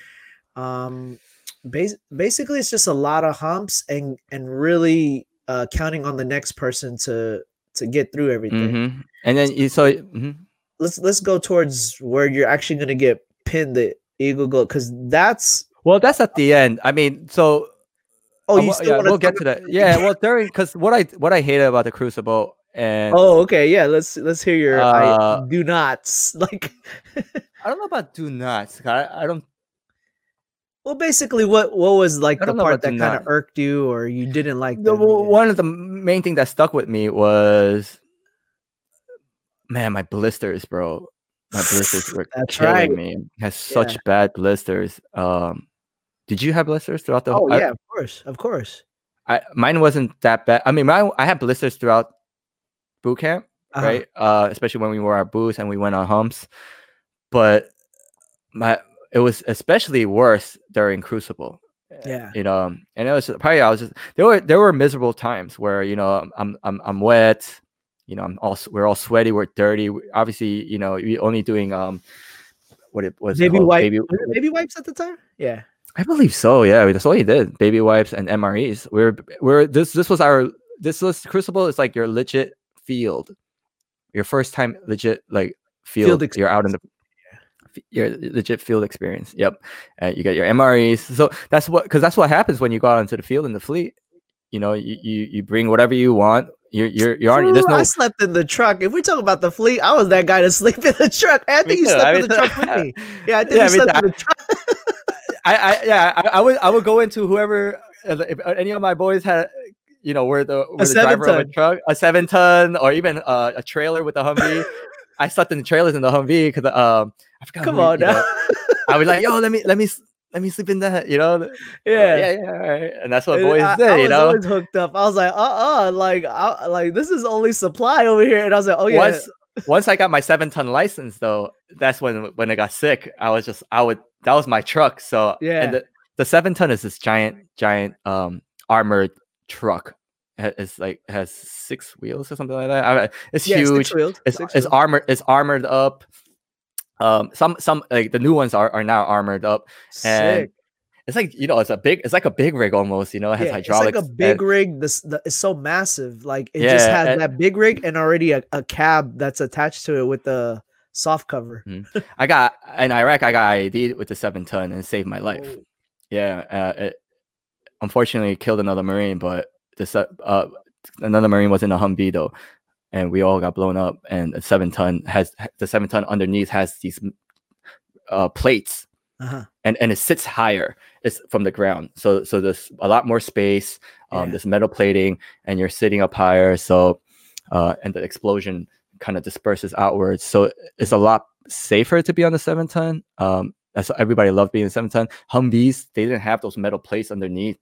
Speaker 2: Um, bas- basically it's just a lot of humps and and really uh counting on the next person to to get through everything.
Speaker 1: mhm. And then you so mhm.
Speaker 2: Let's let's go towards where you're actually gonna get pinned the eagle globe because that's
Speaker 1: well, that's at the end. I mean, so
Speaker 2: oh you still
Speaker 1: yeah, we'll get to that. Yeah, well, during because what I what I hated about the Crucible and
Speaker 2: Oh, okay. Yeah, let's let's hear your I
Speaker 1: Uh,
Speaker 2: do nots. Like
Speaker 1: I don't know about do nots. I, I don't
Speaker 2: well basically what what was like the part that kind of irked you or you didn't like
Speaker 1: the,
Speaker 2: them?
Speaker 1: w- one of the main thing that stuck with me was man my blisters bro my blisters were killing
Speaker 2: right.
Speaker 1: me has such bad blisters um did you have blisters throughout the
Speaker 2: Oh
Speaker 1: whole I-
Speaker 2: yeah, of course. Of course.
Speaker 1: I, mine wasn't that bad i mean mine, i had blisters throughout boot camp
Speaker 2: Uh-huh.
Speaker 1: right uh especially when we wore our boots and we went on humps but my it was especially worse during crucible
Speaker 2: Yeah.
Speaker 1: you know and it was probably i was just there were there were miserable times where you know i'm i'm i'm wet you know i'm all we're all sweaty we're dirty obviously you know we only doing um what it was
Speaker 2: Baby wipe.
Speaker 1: baby,
Speaker 2: baby wipes at the time? Yeah.
Speaker 1: I believe so yeah that's all he did baby wipes and mres we're we're this this was our this was crucible is like your legit field your first time legit like field,
Speaker 2: Field
Speaker 1: you're out in the your legit field experience yep uh, you get your mres so that's what because that's what happens when you go out into the field in the fleet you know you, you you bring whatever you want You're you're you're already there's no
Speaker 2: I slept in the truck. If we talk about the fleet, I was that guy to sleep in the truck. I think you slept
Speaker 1: I
Speaker 2: in the truck with me. Yeah, I think
Speaker 1: Yeah,
Speaker 2: you slept in the truck.
Speaker 1: I, I yeah, I, I would I would go into whoever uh, if any of my boys had you know were the were the driver of a truck, a seven ton, or even uh, a trailer with a Humvee. I slept in the trailers in the Humvee because um I forgot.
Speaker 2: Come
Speaker 1: who,
Speaker 2: on now.
Speaker 1: know, I was like, yo, let me let me let me sleep in that, you know.
Speaker 2: yeah.
Speaker 1: yeah, yeah, all right. and that's what boys
Speaker 2: I,
Speaker 1: did,
Speaker 2: I
Speaker 1: you
Speaker 2: was
Speaker 1: know.
Speaker 2: always hooked up. I was like, uh, uh like, I, like this is only supply over here, and I was like, oh yeah,
Speaker 1: Once once I got my seven ton license, though, that's when when I got sick. I was just I would that was my truck. So
Speaker 2: Yeah.
Speaker 1: and the, the seven ton is this giant giant um armored truck. It's like has six wheels or something like that. I- It's
Speaker 2: yeah,
Speaker 1: huge.
Speaker 2: Six wheels,
Speaker 1: It's it's
Speaker 2: wheels.
Speaker 1: armored. It's armored up. Um, some some like the new ones are, are now armored up. and
Speaker 2: Sick.
Speaker 1: It's like you know, it's a big. It's like a big rig almost. You know, it has
Speaker 2: Yeah,
Speaker 1: hydraulics.
Speaker 2: It's like a
Speaker 1: and-
Speaker 2: big rig. This the, it's so massive. Like it just has
Speaker 1: and-
Speaker 2: that big rig and already a, a cab that's attached to it with the soft cover.
Speaker 1: I got in Iraq. I got IED with the seven ton and saved my life.
Speaker 2: Oh.
Speaker 1: Yeah, uh, it unfortunately killed another marine, but this uh, another marine was in a Humvee though, and we all got blown up. And the seven ton has the seven ton underneath has these uh plates,
Speaker 2: Uh-huh.
Speaker 1: and and it sits higher. It's from the ground, so so there's a lot more space. Um,
Speaker 2: Yeah.
Speaker 1: there's metal plating, and you're sitting up higher. So, uh, and the explosion kind of disperses outwards. So it's a lot safer to be on the seven ton. Um, that's everybody loved being seven ton. Humvees they didn't have those metal plates underneath,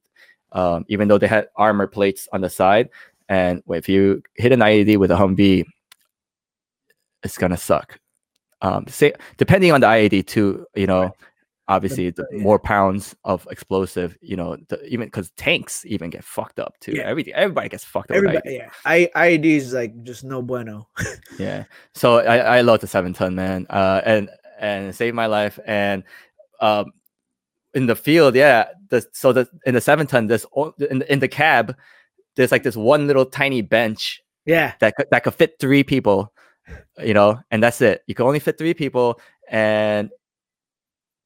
Speaker 1: um, even though they had armor plates on the side. And if you hit an IED with a Humvee, it's gonna suck. Um, say depending on the IED too, you know, obviously the
Speaker 2: yeah.
Speaker 1: more pounds of explosive, you know, the, even because tanks even get fucked up too.
Speaker 2: Yeah.
Speaker 1: Everything, everybody gets fucked up.
Speaker 2: Everybody, yeah. I IED is like just no bueno.
Speaker 1: Yeah. So I, I love the seven ton man. Uh and and it saved my life. And um in the field, yeah. The so the in the seven ton, this in in the cab, there's like this one little tiny bench
Speaker 2: Yeah.
Speaker 1: that that could fit three people, you know, and that's it. You can only fit three people, and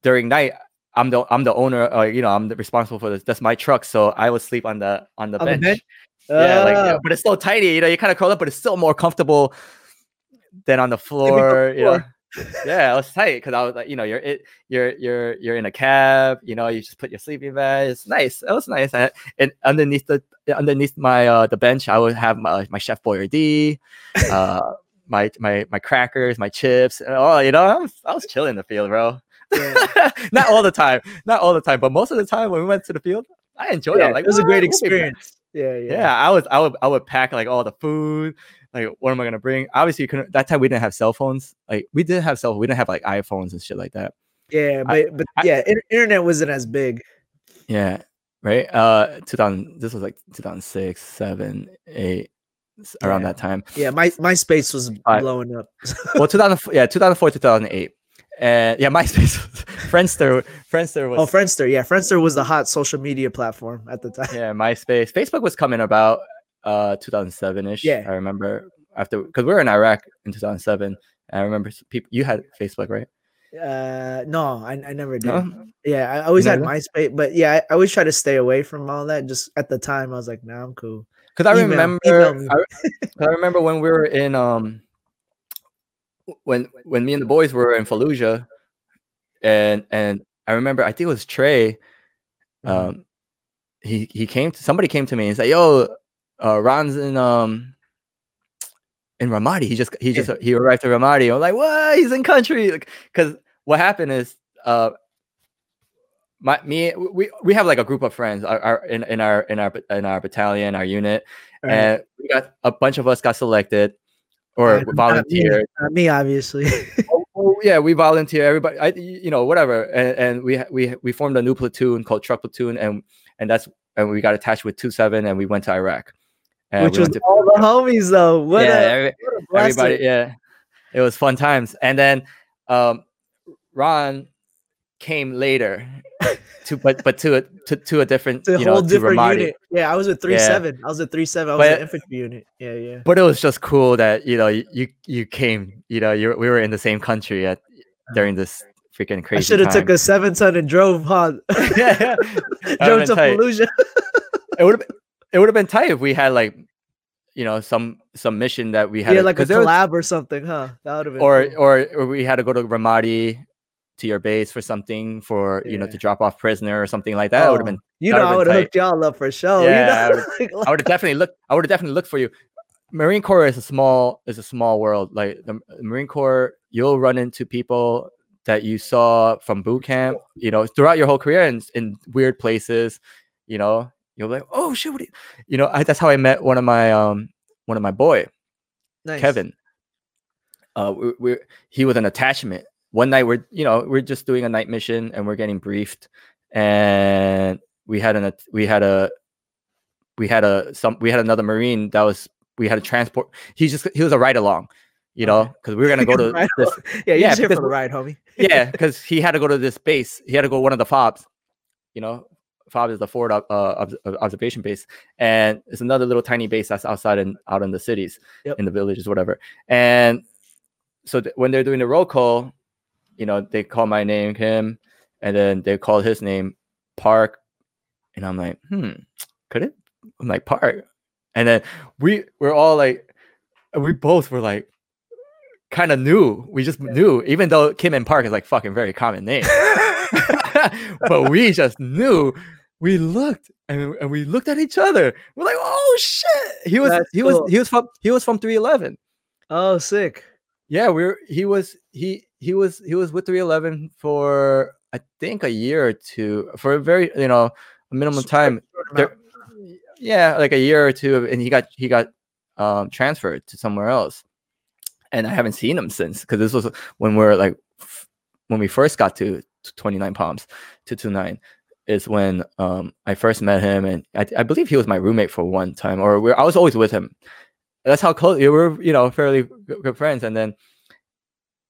Speaker 1: during night, I'm the I'm the owner, or you know, I'm the responsible for this. That's my truck, so I would sleep on the on the
Speaker 2: On the
Speaker 1: bench.
Speaker 2: bench?
Speaker 1: Yeah, like, yeah,
Speaker 2: Uh,
Speaker 1: but it's still tiny. You know, you kind of curl up, but it's still more comfortable than on the
Speaker 2: Sleeping on the
Speaker 1: floor. You know? yeah, it was tight because I was like, you know, you're it, you're you're you're in a cab. You know, you just put your sleeping bag. It's nice. It was nice. And, and underneath the underneath my uh the bench, I would have my my Chef Boyardee, uh, my my my crackers, my chips. and Oh, you know, I was I was chilling in the field, bro.
Speaker 2: Yeah.
Speaker 1: not all the time, not all the time, but most of the time when we went to the field, I enjoyed
Speaker 2: yeah,
Speaker 1: it. Like
Speaker 2: it was a great
Speaker 1: We'll be back."
Speaker 2: experience. Yeah, yeah.
Speaker 1: Yeah, I was I would I would pack like all the food. Like, what am I gonna bring? Obviously, you couldn't. That time we didn't have cell phones. Like, we did have cell. We didn't have like iPhones and shit like that.
Speaker 2: Yeah,
Speaker 1: I-
Speaker 2: but but
Speaker 1: I-
Speaker 2: yeah, in- internet wasn't as big.
Speaker 1: Yeah, right. Uh, 2000. This was like 2006, seven, eight, around
Speaker 2: Yeah.
Speaker 1: that time.
Speaker 2: Yeah, my MySpace was
Speaker 1: I-
Speaker 2: blowing up.
Speaker 1: Well, 2000. Yeah, 2004, 2008. And yeah, MySpace, Friendster, Friendster was.
Speaker 2: oh, Friendster. Yeah, Friendster was the hot social media platform at the time.
Speaker 1: yeah, MySpace. Facebook was coming about uh 2007 ish.
Speaker 2: Yeah.
Speaker 1: I remember after because we were in Iraq in 2007. I remember people. You had Facebook, right?
Speaker 2: Uh, no, I, I never did.
Speaker 1: No?
Speaker 2: Yeah, I always had? MySpace, but yeah, I, I always try to stay away from all that. Just at the time, I was like, nah, I'm cool.
Speaker 1: Because I
Speaker 2: Email-
Speaker 1: remember,
Speaker 2: email.
Speaker 1: I, I remember when we were in um, when when me and the boys were in Fallujah, and and I remember I think it was Trey.
Speaker 2: Mhm.
Speaker 1: Um, he he came to somebody came to me and said, "Yo, uh, Ron's in um." In Ramadi, he just he just he arrived to Ramadi. I'm like, what? He's in country. Because what happened is, uh, my me we we have like a group of friends our, our, in in our in our in our battalion, our unit,
Speaker 2: Right.
Speaker 1: and we got a bunch of us got selected or
Speaker 2: Uh, not me. Not me, obviously.
Speaker 1: Oh, oh, yeah, we volunteer. Everybody, I, you know, whatever, and, and we we we formed a new platoon called Truck Platoon, and and that's and we got attached with two seven, and we went to Iraq. And
Speaker 2: Which
Speaker 1: we
Speaker 2: was
Speaker 1: to-
Speaker 2: all the homies, though. What
Speaker 1: yeah,
Speaker 2: a,
Speaker 1: every-
Speaker 2: what
Speaker 1: everybody, yeah, it was fun times. And then um, Ron came later to but but to a to, to a different
Speaker 2: It's a
Speaker 1: you know
Speaker 2: whole
Speaker 1: to
Speaker 2: different unit. Yeah, I was with three
Speaker 1: Yeah.
Speaker 2: seven. I was with three seven. I was
Speaker 1: But-
Speaker 2: an infantry unit. Yeah, yeah.
Speaker 1: But it was just cool that you know you you, came you know you we were in the same country at during this freaking crazy.
Speaker 2: I should have took a seven ton and drove, huh?
Speaker 1: yeah, yeah.
Speaker 2: Drove to
Speaker 1: tight.
Speaker 2: Fallujah.
Speaker 1: It would have it would have been tight if we had like you know some some mission that we had
Speaker 2: Yeah,
Speaker 1: to-
Speaker 2: like a
Speaker 1: there was-
Speaker 2: collab or something, huh? That would have been
Speaker 1: or,
Speaker 2: cool.
Speaker 1: or or we had to go to Ramadi to your base for something for you know to drop off prisoner or something like that. It would have
Speaker 2: Oh,
Speaker 1: been
Speaker 2: You know, I would have hooked y'all up for sure.
Speaker 1: Yeah, I
Speaker 2: you know?
Speaker 1: I would have definitely looked. I would have definitely looked for you. Marine Corps is a small is a small world. Like the Marine Corps, you'll run into people that you saw from boot camp. You know, throughout your whole career in, in weird places. You know, you're like, oh shit, what you, you know? I, that's how I met one of my um one of my boy
Speaker 2: nice.
Speaker 1: Kevin. Uh, we, we he was an attachment. One night we're you know we're just doing a night mission and we're getting briefed, and we had an we had a we had a some we had another marine that was we had a transport. He just he was a ride along, you know, because we were gonna go to
Speaker 2: Right
Speaker 1: this
Speaker 2: Yeah,
Speaker 1: Yeah,
Speaker 2: here for the ride, homie.
Speaker 1: yeah, because he had to go to this base. He had to go one of the fobs. You know, fob is the forward uh, uh, observation base, and it's another little tiny base that's outside and out in the cities,
Speaker 2: Yep.
Speaker 1: in the villages, whatever. And so th- when they're doing the roll call, you know, they call my name, him, and then they call his name, Park, and I'm like, hmm, could it? I'm like Park, and then we we're all like, we both were like, kind of knew. We just knew, even though Kim and Park is like fucking very common name. but we just knew. We looked and, and we looked at each other. We're like, oh shit. He was
Speaker 2: That's
Speaker 1: he
Speaker 2: cool.
Speaker 1: was he was from he was from 311.
Speaker 2: Oh, sick.
Speaker 1: Yeah, we are he was he he was he was with 311 for I think a year or two for a very you know a minimum time. There- yeah, like a year or two, and he got he got um transferred to somewhere else, and I haven't seen him since because this was when we are like f- when we first got to 29 palms to 29 is when um I first met him, and I, I believe he was my roommate for one time, or I was always with him. That's how close we were, you know, fairly good friends, and then.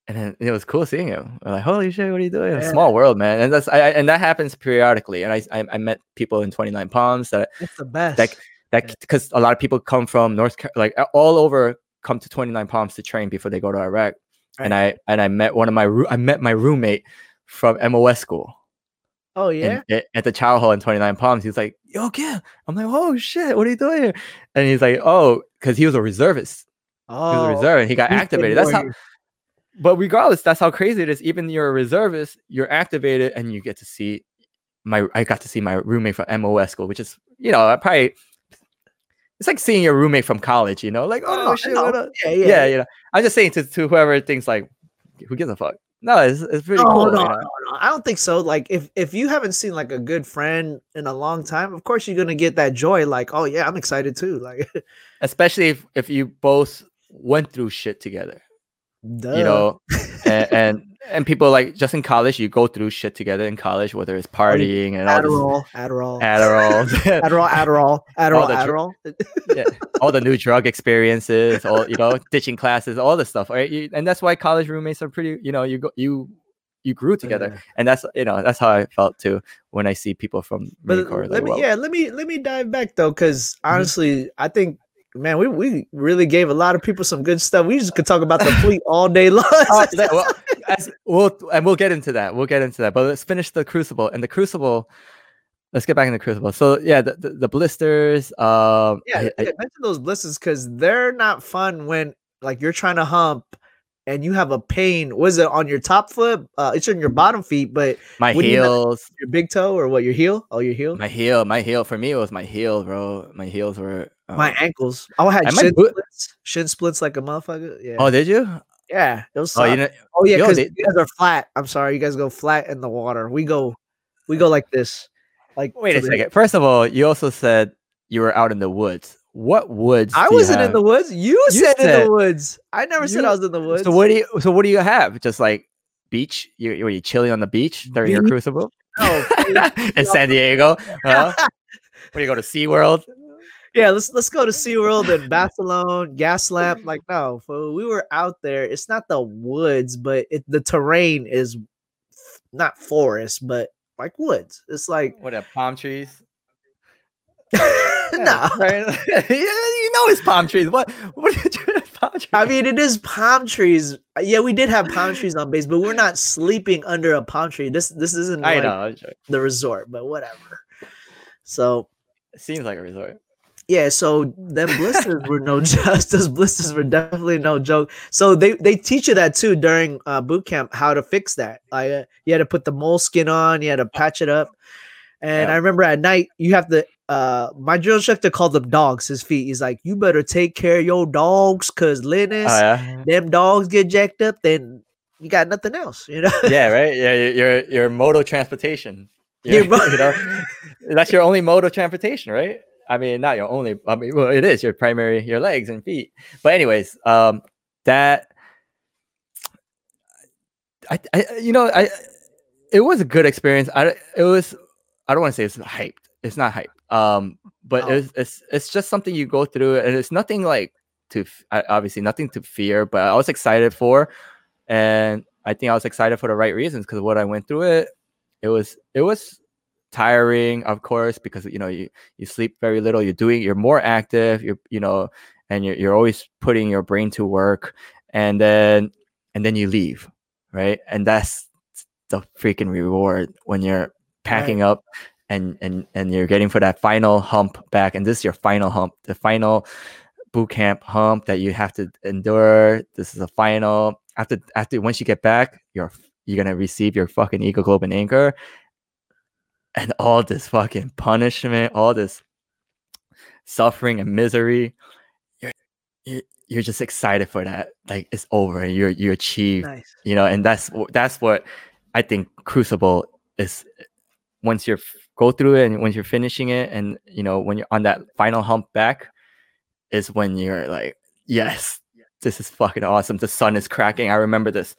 Speaker 1: And then it was cool seeing him. I'm like, holy shit, what are you doing?
Speaker 2: Yeah.
Speaker 1: small world, man. And that's I, and that happens periodically. And I, I I met people in 29 Palms that
Speaker 2: It's the best.
Speaker 1: that that because a lot of people come from North like all over come to 29 Palms to train before they go to Iraq. And I and I met one of my I met my roommate from MOS school
Speaker 2: oh, yeah.
Speaker 1: at, the Chow Hall in 29 Palms. He's like, "Yo, kid." I'm like, "Oh shit, what are you doing here?" And he's like, "Oh, because he was a reservist. He was
Speaker 2: oh,
Speaker 1: a reserve, and he got activated. That's how." But regardless, that's how crazy it is. Even you're a reservist, you're activated, and you get to see my. I got to see my roommate from MOS school, which is you know I probably. It's like seeing your roommate from college, you know, like oh,
Speaker 2: Oh,
Speaker 1: shit, what up?
Speaker 2: Yeah,
Speaker 1: yeah.
Speaker 2: yeah.
Speaker 1: you know. I'm just saying to, to whoever thinks like, who gives a fuck? No, it's, it's pretty
Speaker 2: No,
Speaker 1: cool.
Speaker 2: no, no, no. I don't think so. Like, if if you haven't seen like a good friend in a long time, of course you're gonna get that joy. Like, oh yeah, I'm excited too. Like,
Speaker 1: Especially if, if you both went through shit together,
Speaker 2: duh.
Speaker 1: you know, and, and and people like just in college, you go through shit together in college, whether it's partying and all
Speaker 2: Adderall, Adderall,
Speaker 1: Adderall,
Speaker 2: Adderall, Adderall, Adderall, Adderall.
Speaker 1: yeah, all the new drug experiences, all you know, ditching classes, all this stuff, right? You, and that's why college roommates are pretty. You know, you go, you you grew together,
Speaker 2: Yeah.
Speaker 1: and that's you know that's how I felt too when I see people from
Speaker 2: But let
Speaker 1: like,
Speaker 2: me,
Speaker 1: wow.
Speaker 2: yeah, let me let me dive back though, because
Speaker 1: Mm-hmm.
Speaker 2: honestly, I think, man, we we really gave a lot of people some good stuff. We just could talk about the fleet all day long.
Speaker 1: Oh, that- well, as, we'll and we'll get into that. We'll get into that. But let's finish the Crucible and the Crucible. Let's get back in the Crucible. So yeah, the, the, the blisters. Um,
Speaker 2: yeah,
Speaker 1: I- I-
Speaker 2: mention those blisters because they're not fun when like you're trying to hump and you have a pain. Was it on your top foot? Uh, it's on your bottom feet, but
Speaker 1: my
Speaker 2: when you
Speaker 1: heels,
Speaker 2: your big toe or what? Your heel? Oh, your heel.
Speaker 1: my heel, my heel. For me, it was my heel, bro. My heels were. Um,
Speaker 2: My ankles. Oh, I had shin splits. Shin splits like a motherfucker. Yeah.
Speaker 1: Oh, did you?
Speaker 2: yeah. It was.
Speaker 1: Oh, you
Speaker 2: Oh,
Speaker 1: know.
Speaker 2: oh yeah, because you guys are flat. I'm sorry, you guys go flat in the water. We go, we go like this. Like
Speaker 1: Wait a second. First of all, you also said you were out in the woods. What woods?
Speaker 2: I wasn't in the woods. You,
Speaker 1: You
Speaker 2: said, in the woods. I never said I was in the woods.
Speaker 1: So what do you? So what do you have? Just like beach? You you- were you chilling on the beach during your
Speaker 2: Beach?
Speaker 1: Crucible
Speaker 2: No,
Speaker 1: in San Diego? Huh? When you go to SeaWorld?
Speaker 2: Yeah, let's let's go to SeaWorld and Barcelona, Gaslamp. Like, no, fool, we were out there. It's not the woods, but it, the terrain is f- not forest, but like woods. It's like
Speaker 1: What are palm trees?
Speaker 2: no.
Speaker 1: you know it's palm trees. What? What are you doing? Palm trees?
Speaker 2: I mean, it is palm trees. Uh, Yeah, we did have palm trees on base, but we're not sleeping under a palm tree. This this isn't
Speaker 1: I
Speaker 2: like
Speaker 1: know.
Speaker 2: The resort, but whatever. So
Speaker 1: It seems like a resort.
Speaker 2: Yeah, so them blisters were no just those blisters were definitely no joke. So they they teach you that too during uh, boot camp how to fix that. Like uh, you had to put the moleskin on, you had to patch it up. And
Speaker 1: Yeah.
Speaker 2: I remember at night you have to uh my drill instructor called them dogs, his feet. He's like, You better take care of your dogs cause Linus,
Speaker 1: Oh, yeah.
Speaker 2: them dogs get jacked up, then you got nothing else, you know?
Speaker 1: yeah, right. Yeah, your your, your mode of transportation.
Speaker 2: Your
Speaker 1: Yeah, you know, that's your only mode of transportation, right? I mean, not your only. I mean, well, it is your primary, your legs and feet. But anyways, um, that I, I, you know, I, it was a good experience. I, it was. I don't want to say it's hyped. It's not hyped. Um, but
Speaker 2: Oh.
Speaker 1: it's it's it's just something you go through, and it's nothing like to obviously nothing to fear. But I was excited for, and I think I was excited for the right reasons because what I went through it, it was it was tiring, of course, because you know you you sleep very little. You're doing you're more active. You're you know, and you're you're always putting your brain to work, and then and then you leave, right? And that's the freaking reward when you're packing up and and and you're getting for that final hump back and this is your final hump the final boot camp hump that you have to endure this is the final after after once you get back you're you're gonna receive your fucking eagle globe and anchor and all this fucking punishment all this suffering and misery you're you're, you're just excited for that. Like it's over and you're you achieved
Speaker 2: nice.
Speaker 1: you know and that's that's what i think crucible is once you're go through it and once you're finishing it and you know when you're on that final hump back is when you're like yes this is fucking awesome. The sun is cracking. I remember this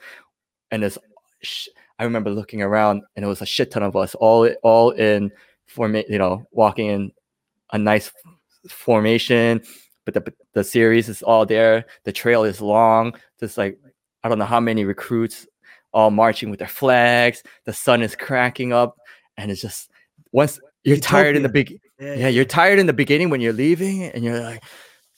Speaker 1: and it's sh- i remember looking around and it was a shit ton of us all all in forma- you know walking in a nice formation but the the series is all there. The trail is long. Just like i don't know how many recruits all marching with their flags. The sun is cracking up and it's just once you're tired in the big
Speaker 2: Yeah,
Speaker 1: yeah you're tired in the beginning when you're leaving and you're like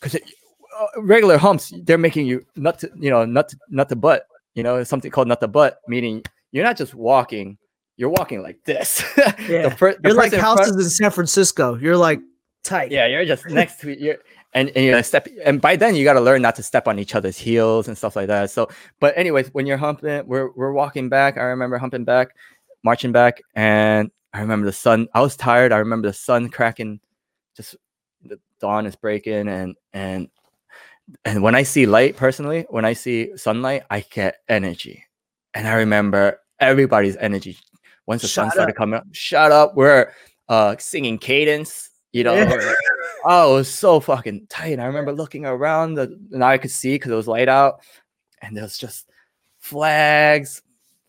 Speaker 1: because uh, regular humps they're making you nut to, you know nut to, nut to butt you know it's something called nut the butt meaning you're not just walking you're walking like this
Speaker 2: Yeah.
Speaker 1: the the
Speaker 2: You're like
Speaker 1: in front-
Speaker 2: houses in San Francisco. You're like tight.
Speaker 1: yeah, you're just next to you. And, and you're gonna step and by then you got to learn not to step on each other's heels and stuff like that. So, but anyways, when you're humping, we're we're walking back. I remember humping back, marching back, and I remember the sun. I was tired. I remember the sun cracking, just the dawn is breaking, and and and when I see light, personally, when I see sunlight, I get energy, and I remember everybody's energy. Once the sun started
Speaker 2: up.
Speaker 1: coming up, shut up. We're uh singing cadence, you know.
Speaker 2: Yeah.
Speaker 1: Oh, it was so fucking tight. I remember looking around the now I could see because it was light out, and there was just flags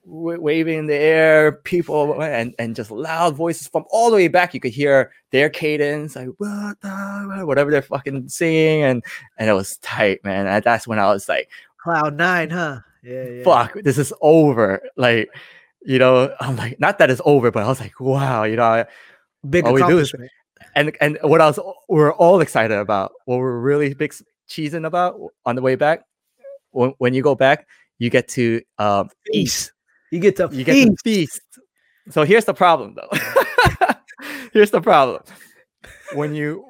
Speaker 1: wa- waving in the air, people and and just loud voices from all the way back. You could hear their cadence, like what the, whatever they're fucking singing, and and it was tight, man. And that's when I was like,
Speaker 2: Cloud nine, huh? Yeah, yeah.
Speaker 1: fuck, this is over. Like, you know, I'm like, not that it's over, but I was like, wow, you know, I-
Speaker 2: Big
Speaker 1: all we do is- and and what I was we are all excited about, what we're really big cheesing about on the way back. When, when you go back, you get to um.
Speaker 2: Feast. You get to
Speaker 1: You get to
Speaker 2: feast.
Speaker 1: feast. So here's the problem, though. here's the problem. When you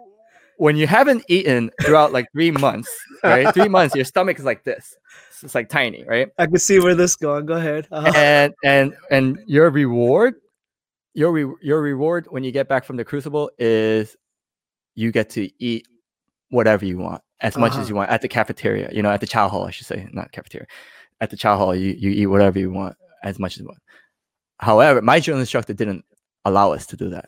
Speaker 1: when you haven't eaten throughout like three months, right? Three months, your stomach is like this. It's like tiny, right?
Speaker 2: I can see where this is going. Go ahead. Uh-huh.
Speaker 1: and and and your reward your re- your reward when you get back from the crucible is you get to eat whatever you want as much
Speaker 2: Uh-huh.
Speaker 1: as you want at the cafeteria you know at the chow hall i should say not cafeteria at the chow hall you, you eat whatever you want as much as you want however my drill instructor didn't allow us to do that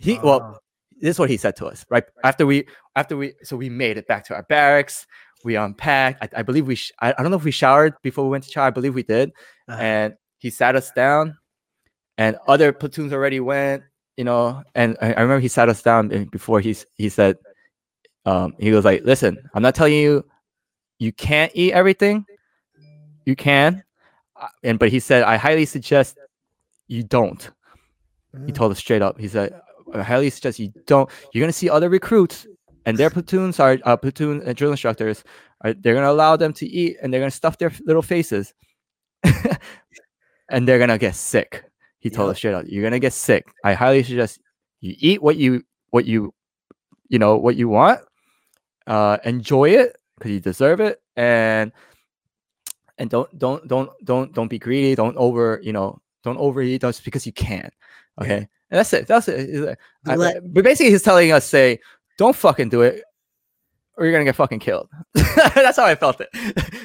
Speaker 1: he well
Speaker 2: Oh.
Speaker 1: This is what he said to us right? After we after we so we made it back to our barracks we unpacked. I, I believe we sh- I, I don't know if we showered before we went to chow i believe we did.
Speaker 2: Uh-huh.
Speaker 1: and he sat us down and other platoons already went you know and i, I remember he sat us down and before he he said um he was like listen i'm not telling you you can't eat everything. You can uh, and but he said i highly suggest you don't. He
Speaker 2: Mm.
Speaker 1: told us straight up. He said, "I highly suggest you don't. You're gonna see other recruits, and their platoons are uh, platoon uh, drill instructors. Are they're gonna allow them to eat, and they're gonna stuff their little faces, and they're gonna get sick." He told
Speaker 2: Yep.
Speaker 1: us straight up, "You're gonna get sick. I highly suggest you eat what you what you you know what you want. Uh, enjoy it because you deserve it, and and don't don't don't don't don't be greedy. Don't over you know don't overeat just because you can. Okay, and that's it. That's it. I- but basically, he's telling us say, don't fucking do it, or you're gonna get fucking killed. that's how I felt it.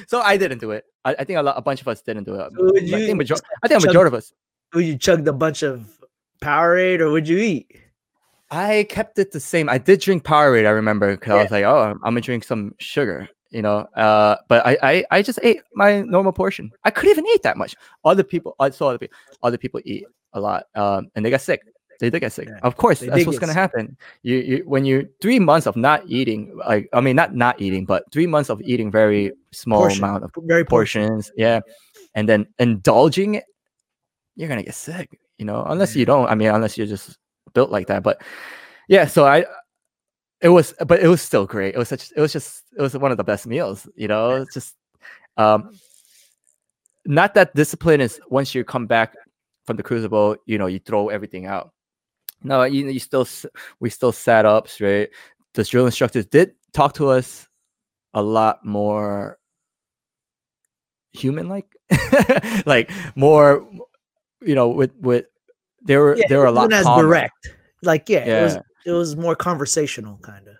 Speaker 1: so I didn't do it. I, I think a, lot, a bunch of us didn't do it.
Speaker 2: So would
Speaker 1: I think major- I think a
Speaker 2: chug-
Speaker 1: majority of us.
Speaker 2: Would you chugged a bunch of Powerade or would you eat?
Speaker 1: I kept it the same. I did drink Powerade. I remember because I was like, oh, I'm, I'm gonna drink some sugar, you know. Uh, but I, I, I just ate my normal portion. I couldn't even eat that much. Other people, I saw other people, other people eat a lot, um, and they got sick. They did get sick.
Speaker 2: Yeah,
Speaker 1: Of course,
Speaker 2: they
Speaker 1: that's what's gonna
Speaker 2: sick.
Speaker 1: happen. You, you, when you three months of not eating, like I mean, not not eating, but three months of eating very small
Speaker 2: Portion.
Speaker 1: amount of
Speaker 2: Very portion.
Speaker 1: portions, yeah, and then indulging it, you're gonna get sick, you know, unless you don't. I mean, unless you're just built like that. But yeah, so I, it was, but it was still great. It was such, it was just, it was one of the best meals, you know. It's just, um, not that discipline is once you come back from the crucible, you know, you throw everything out. No, you you still, we still sat up straight. The drill instructors did talk to us a lot more human like like more you know with with they were
Speaker 2: Yeah,
Speaker 1: they were a lot
Speaker 2: as
Speaker 1: calmer.
Speaker 2: direct. Like yeah, it was
Speaker 1: Yeah.
Speaker 2: it was more conversational kind of.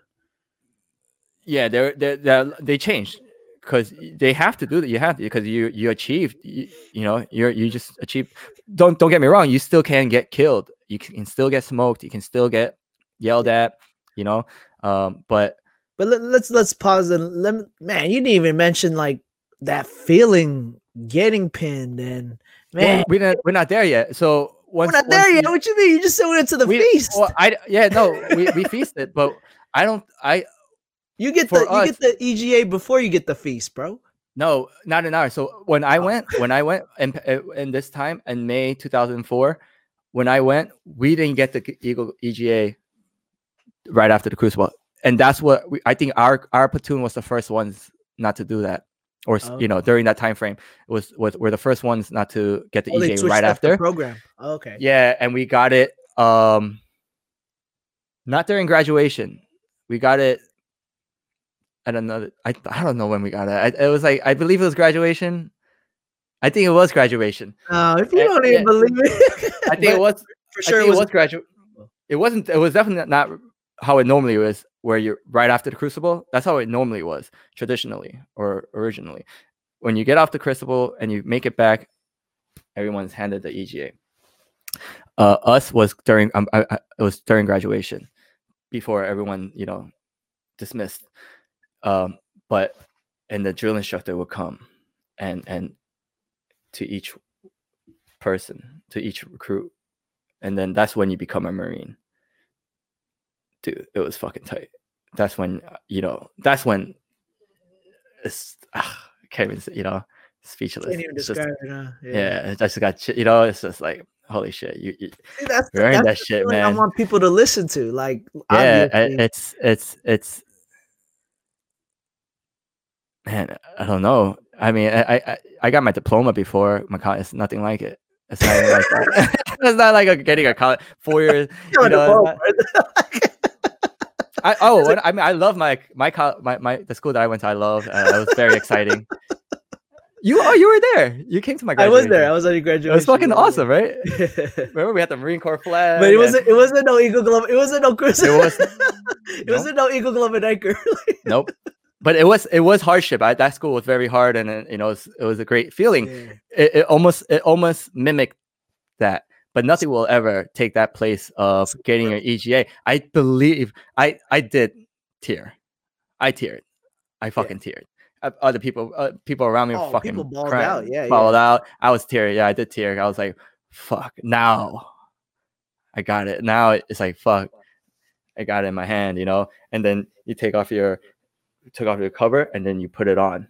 Speaker 1: yeah they're, they're, they're they changed because they have to do that you have to because you you achieved you, you know you're you just achieved don't don't get me wrong you still can get killed you can still get smoked you can still get yelled at you know um but
Speaker 2: But let, let's let's pause and let me, man, you didn't even mention like that feeling getting pinned and
Speaker 1: well,
Speaker 2: man,
Speaker 1: we didn't, we're not there yet so once,
Speaker 2: we're not there yet.
Speaker 1: we-
Speaker 2: What you mean? You just said we went to the
Speaker 1: we-
Speaker 2: feast.
Speaker 1: well, I yeah no we, we feasted but I don't I
Speaker 2: you get the you get the EGA before you get the feast, bro.
Speaker 1: No, not an hour. So when I
Speaker 2: Oh.
Speaker 1: went, when I went in, uh, in this time in May 2004, when I went, we didn't get the Eagle EGA right after the crucible, and that's what we, I think our our platoon was the first ones not to do that, or you know during that time frame was was we're the first ones not to get the
Speaker 2: Oh,
Speaker 1: EGA right after.
Speaker 2: program. Okay.
Speaker 1: Yeah, and we got it um not during graduation. We got it at another I I don't know when we got it. I, it was like I believe it was graduation. I think it was graduation.
Speaker 2: Uh, if you
Speaker 1: Eh,
Speaker 2: don't
Speaker 1: yeah.
Speaker 2: even believe it,
Speaker 1: I think it was
Speaker 2: for sure. It was,
Speaker 1: graduation. It wasn't it was definitely not how it normally was where you're right after the crucible. That's how it normally was traditionally or originally. When you get off the crucible and you make it back, everyone's handed the EGA. Uh, us was during um, I, I, it was during graduation, before everyone you know dismissed. Um, but and the drill instructor will come, and and to each person, to each recruit, and then that's when you become a marine. Dude, it was fucking tight. That's when uh, you know. That's when it's ah, I can't even say, you know speechless.
Speaker 2: can't even
Speaker 1: It's just-
Speaker 2: it. Huh?
Speaker 1: yeah, it just got you know. It's just like holy shit. You, you
Speaker 2: See, that's that's
Speaker 1: that shit,
Speaker 2: feeling I want people to listen to. Like,
Speaker 1: yeah, I-
Speaker 2: obviously,
Speaker 1: it's it's it's man. I don't know. I mean, I I, I- got my diploma before my college. It's nothing like it. It's not like that. it's not like a, getting a college four years. You know, it's. I, oh, when- I mean, I love my my my my the school that I went to. I love. Uh, it was very exciting. You oh, you were there. You came to my Graduation.
Speaker 2: I was there. I was on your graduation.
Speaker 1: It was fucking awesome, right? Remember we had the Marine Corps flag.
Speaker 2: but it wasn't. It wasn't no Eagle Globe. It wasn't no Chris.
Speaker 1: It was
Speaker 2: it wasn't no Eagle Globe and anchor.
Speaker 1: nope. But it was it was hardship. I, that school was very hard, and uh, you know it was, it was a great feeling.
Speaker 2: Yeah.
Speaker 1: It, it almost it almost mimicked that, but nothing will ever take that place of getting your EGA. I believe I I did tear, I teared, I fucking teared. Uh, Other people uh, people around me were
Speaker 2: Oh,
Speaker 1: fucking
Speaker 2: people bawled
Speaker 1: crying,
Speaker 2: out. Yeah,
Speaker 1: bawled out. I was tearing. Yeah, I did tear. I was like, fuck. Now I got it. Now it's like fuck. I got it in my hand, you know. And then you take off your took off your cover and then you put it on.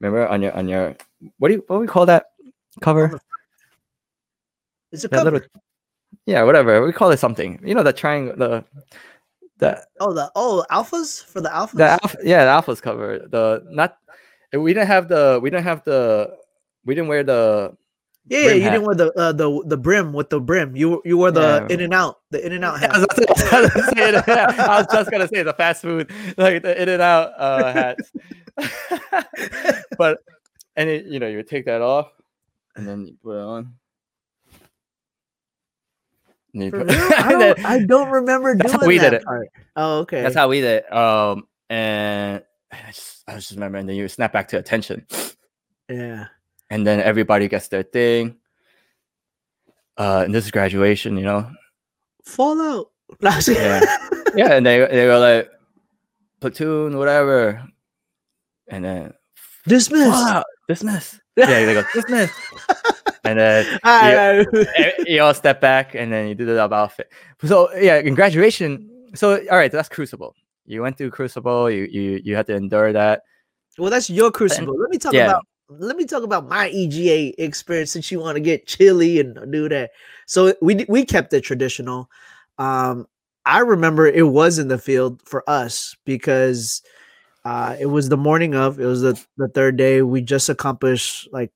Speaker 1: Remember on your on your what do you what do we call that cover?
Speaker 2: It's a
Speaker 1: That
Speaker 2: cover.
Speaker 1: little yeah, whatever. We call it something. You know the triangle the the
Speaker 2: Oh, the oh alphas for the alphas.
Speaker 1: the alpha, yeah, the alpha's cover. The not we didn't have the we didn't have the we didn't wear the
Speaker 2: Yeah, yeah, you
Speaker 1: hat.
Speaker 2: didn't wear the uh, the the brim with the brim. You you wore the
Speaker 1: Yeah.
Speaker 2: in and out, the in and out
Speaker 1: I
Speaker 2: hat.
Speaker 1: was, just gonna say I was just gonna say the fast food, like the in and out uh, hats. but and it, you know you would take that off and then you put it on. Put-
Speaker 2: real? I don't, I don't remember doing
Speaker 1: how we
Speaker 2: that
Speaker 1: did it.
Speaker 2: part. Oh, okay.
Speaker 1: That's how we did. it. Um, and I just, I just remember, and then you snap back to attention,
Speaker 2: yeah.
Speaker 1: And then everybody gets their thing. Uh, and this is graduation, you know.
Speaker 2: Fallout.
Speaker 1: Yeah. Yeah, and they they were like platoon, whatever, and then
Speaker 2: Dismiss.
Speaker 1: Fallout, dismiss. Yeah, they go dismiss, and then
Speaker 2: Alright,
Speaker 1: eh, you all step back, and then you do the outfit. So yeah, in graduation. So all right, that's Crucible. You went through Crucible. You you you had to endure that.
Speaker 2: Well, that's your crucible. Let me talk
Speaker 1: yeah.
Speaker 2: about let me talk about my EGA experience since you want to get chilly and do that. So we we kept it traditional. Um, I remember it was in the field for us because uh, it was the morning of. It was the the third day. We just accomplished like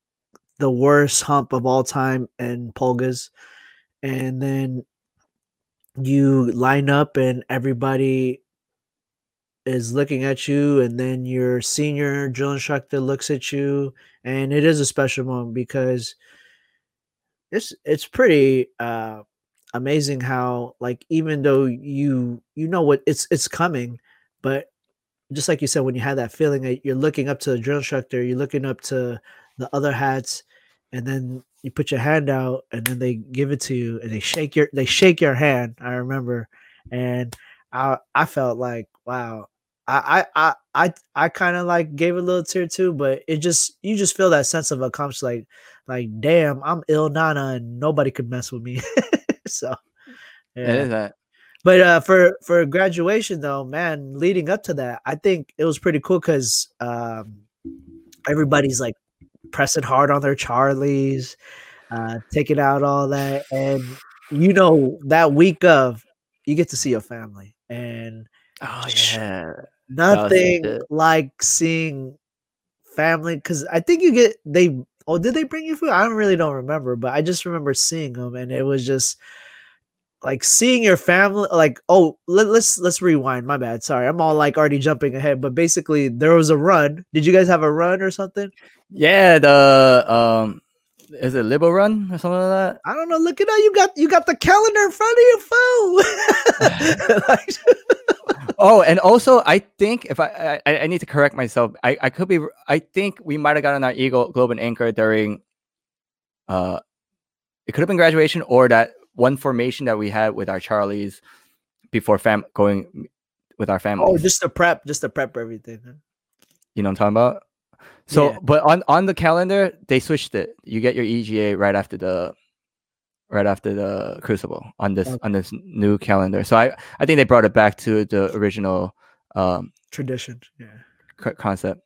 Speaker 2: the worst hump of all time in Polgas, and then you line up and everybody is looking at you and then your senior drill instructor looks at you and it is a special moment because it's it's pretty uh amazing how like even though you you know what it's it's coming but just like you said when you have that feeling that you're looking up to the drill instructor you're looking up to the other hats and then you put your hand out and then they give it to you and they shake your they shake your hand i remember and i i felt like wow. I i i i, I kind of like gave a little tear too but it just you just feel that sense of accomplishment like like damn i'm ill nana and nobody could mess with me. So yeah.
Speaker 1: is that.
Speaker 2: but uh for for graduation though man leading up to that i think it was pretty cool because um everybody's like pressing hard on their charlies uh taking out all that and you know that week of you get to see your family and
Speaker 1: Oh yeah.
Speaker 2: nothing like seeing family because i think you get they oh did they bring you food? I don't really don't remember but i just remember seeing them and it was just like seeing your family like oh let, let's let's rewind my bad sorry i'm all like already jumping ahead but basically there was a run. Did you guys have a run or something?
Speaker 1: Yeah, the um, is it Libo Run or something like that?
Speaker 2: i don't know look at how you got you got the calendar in front of your phone Like-
Speaker 1: Oh, and also I think if I I, I need to correct myself, I, I could be I think we might have gotten our Eagle Globe and Anchor during uh it could have been graduation or that one formation that we had with our Charlies before fam going with our family.
Speaker 2: oh just to prep just to prep everything huh?
Speaker 1: you know what I'm talking about? So
Speaker 2: Yeah.
Speaker 1: but on on the calendar they switched it. You get your EGA right after the right after the crucible on this
Speaker 2: Okay.
Speaker 1: on this new calendar. So I I think they brought it back to the original um
Speaker 2: tradition yeah
Speaker 1: co- concept.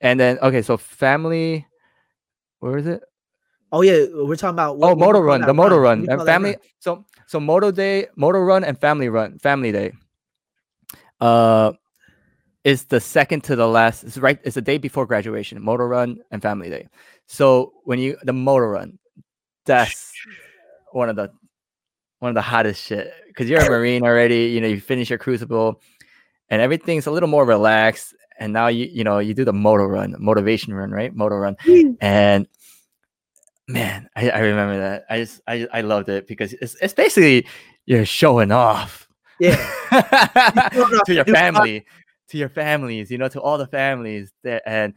Speaker 1: And then okay, so family, where is it?
Speaker 2: Oh yeah, we're talking about
Speaker 1: Oh,
Speaker 2: what- do
Speaker 1: moto run, the moto run, and family.
Speaker 2: run?
Speaker 1: So so moto day, moto run, and family run, family day. Uh, is the second to the last. It's right. It's the day before graduation. motor run and family day. So when you the motor run, that's one of the one of the hottest shit because you're a marine already. You know you finish your crucible, and everything's a little more relaxed. And now you you know you do the motor run, motivation run, right? Motor run, and man, I, I remember that. I just I I loved it because it's it's basically you're showing off
Speaker 2: Yeah,
Speaker 1: to your
Speaker 2: your new car.
Speaker 1: family, to your families, you know, to all the families that and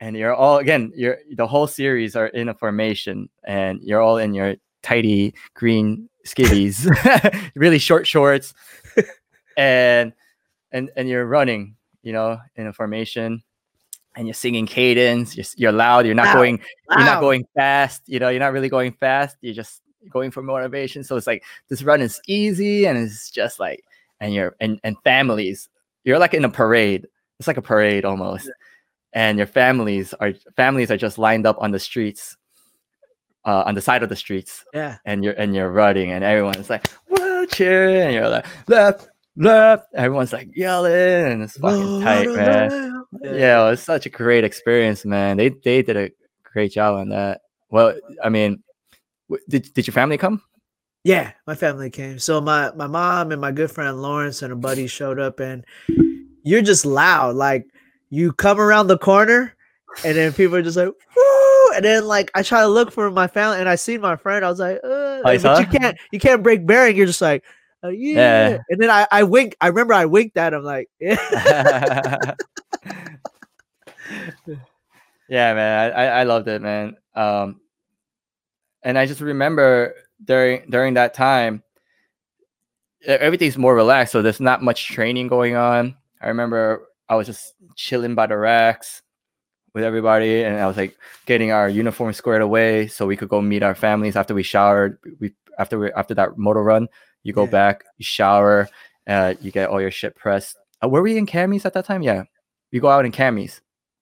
Speaker 1: and you're all again, you're the whole series are in a formation and you're all in your tidy green skivvies, really short shorts, and and and you're running, you know, in a formation. And you're singing cadence. You're, you're loud. You're not going you're not going fast you know you're not really going fast you're just going for motivation so it's like this run is easy and it's just like and you're and, and families you're like in a parade it's like a parade almost and your families are families are just lined up on the streets uh, on the side of the streets
Speaker 2: yeah.
Speaker 1: and you're and you're running and everyone's like whoa cheering and you're like left left everyone's like yelling and it's fucking tight man yeah, it was such a great experience, man. They they did a great job on that. Well, I mean, did did your family come?
Speaker 2: Yeah, my family came. So my my mom and my good friend Lawrence and a buddy showed up, and you're just loud. Like you come around the corner, and then people are just like, "Woo!" And then like I try to look for my family, and I see my friend. I was like, uh,
Speaker 1: you
Speaker 2: but
Speaker 1: saw
Speaker 2: you can't you can't break bearing. You're just like, uh, yeah.
Speaker 1: Yeah.
Speaker 2: And then I I wink. I remember I winked at him like, yeah.
Speaker 1: yeah, man, I I loved it, man. Um, and I just remember during during that time, everything's more relaxed, so there's not much training going on. I remember I was just chilling by the racks with everybody, and I was like getting our uniform squared away so we could go meet our families after we showered. We after we after that motor run, you go
Speaker 2: Yeah.
Speaker 1: back, you shower, uh, you get all your shit pressed. Uh, were we in camis at that time? Yeah, you go out in camis.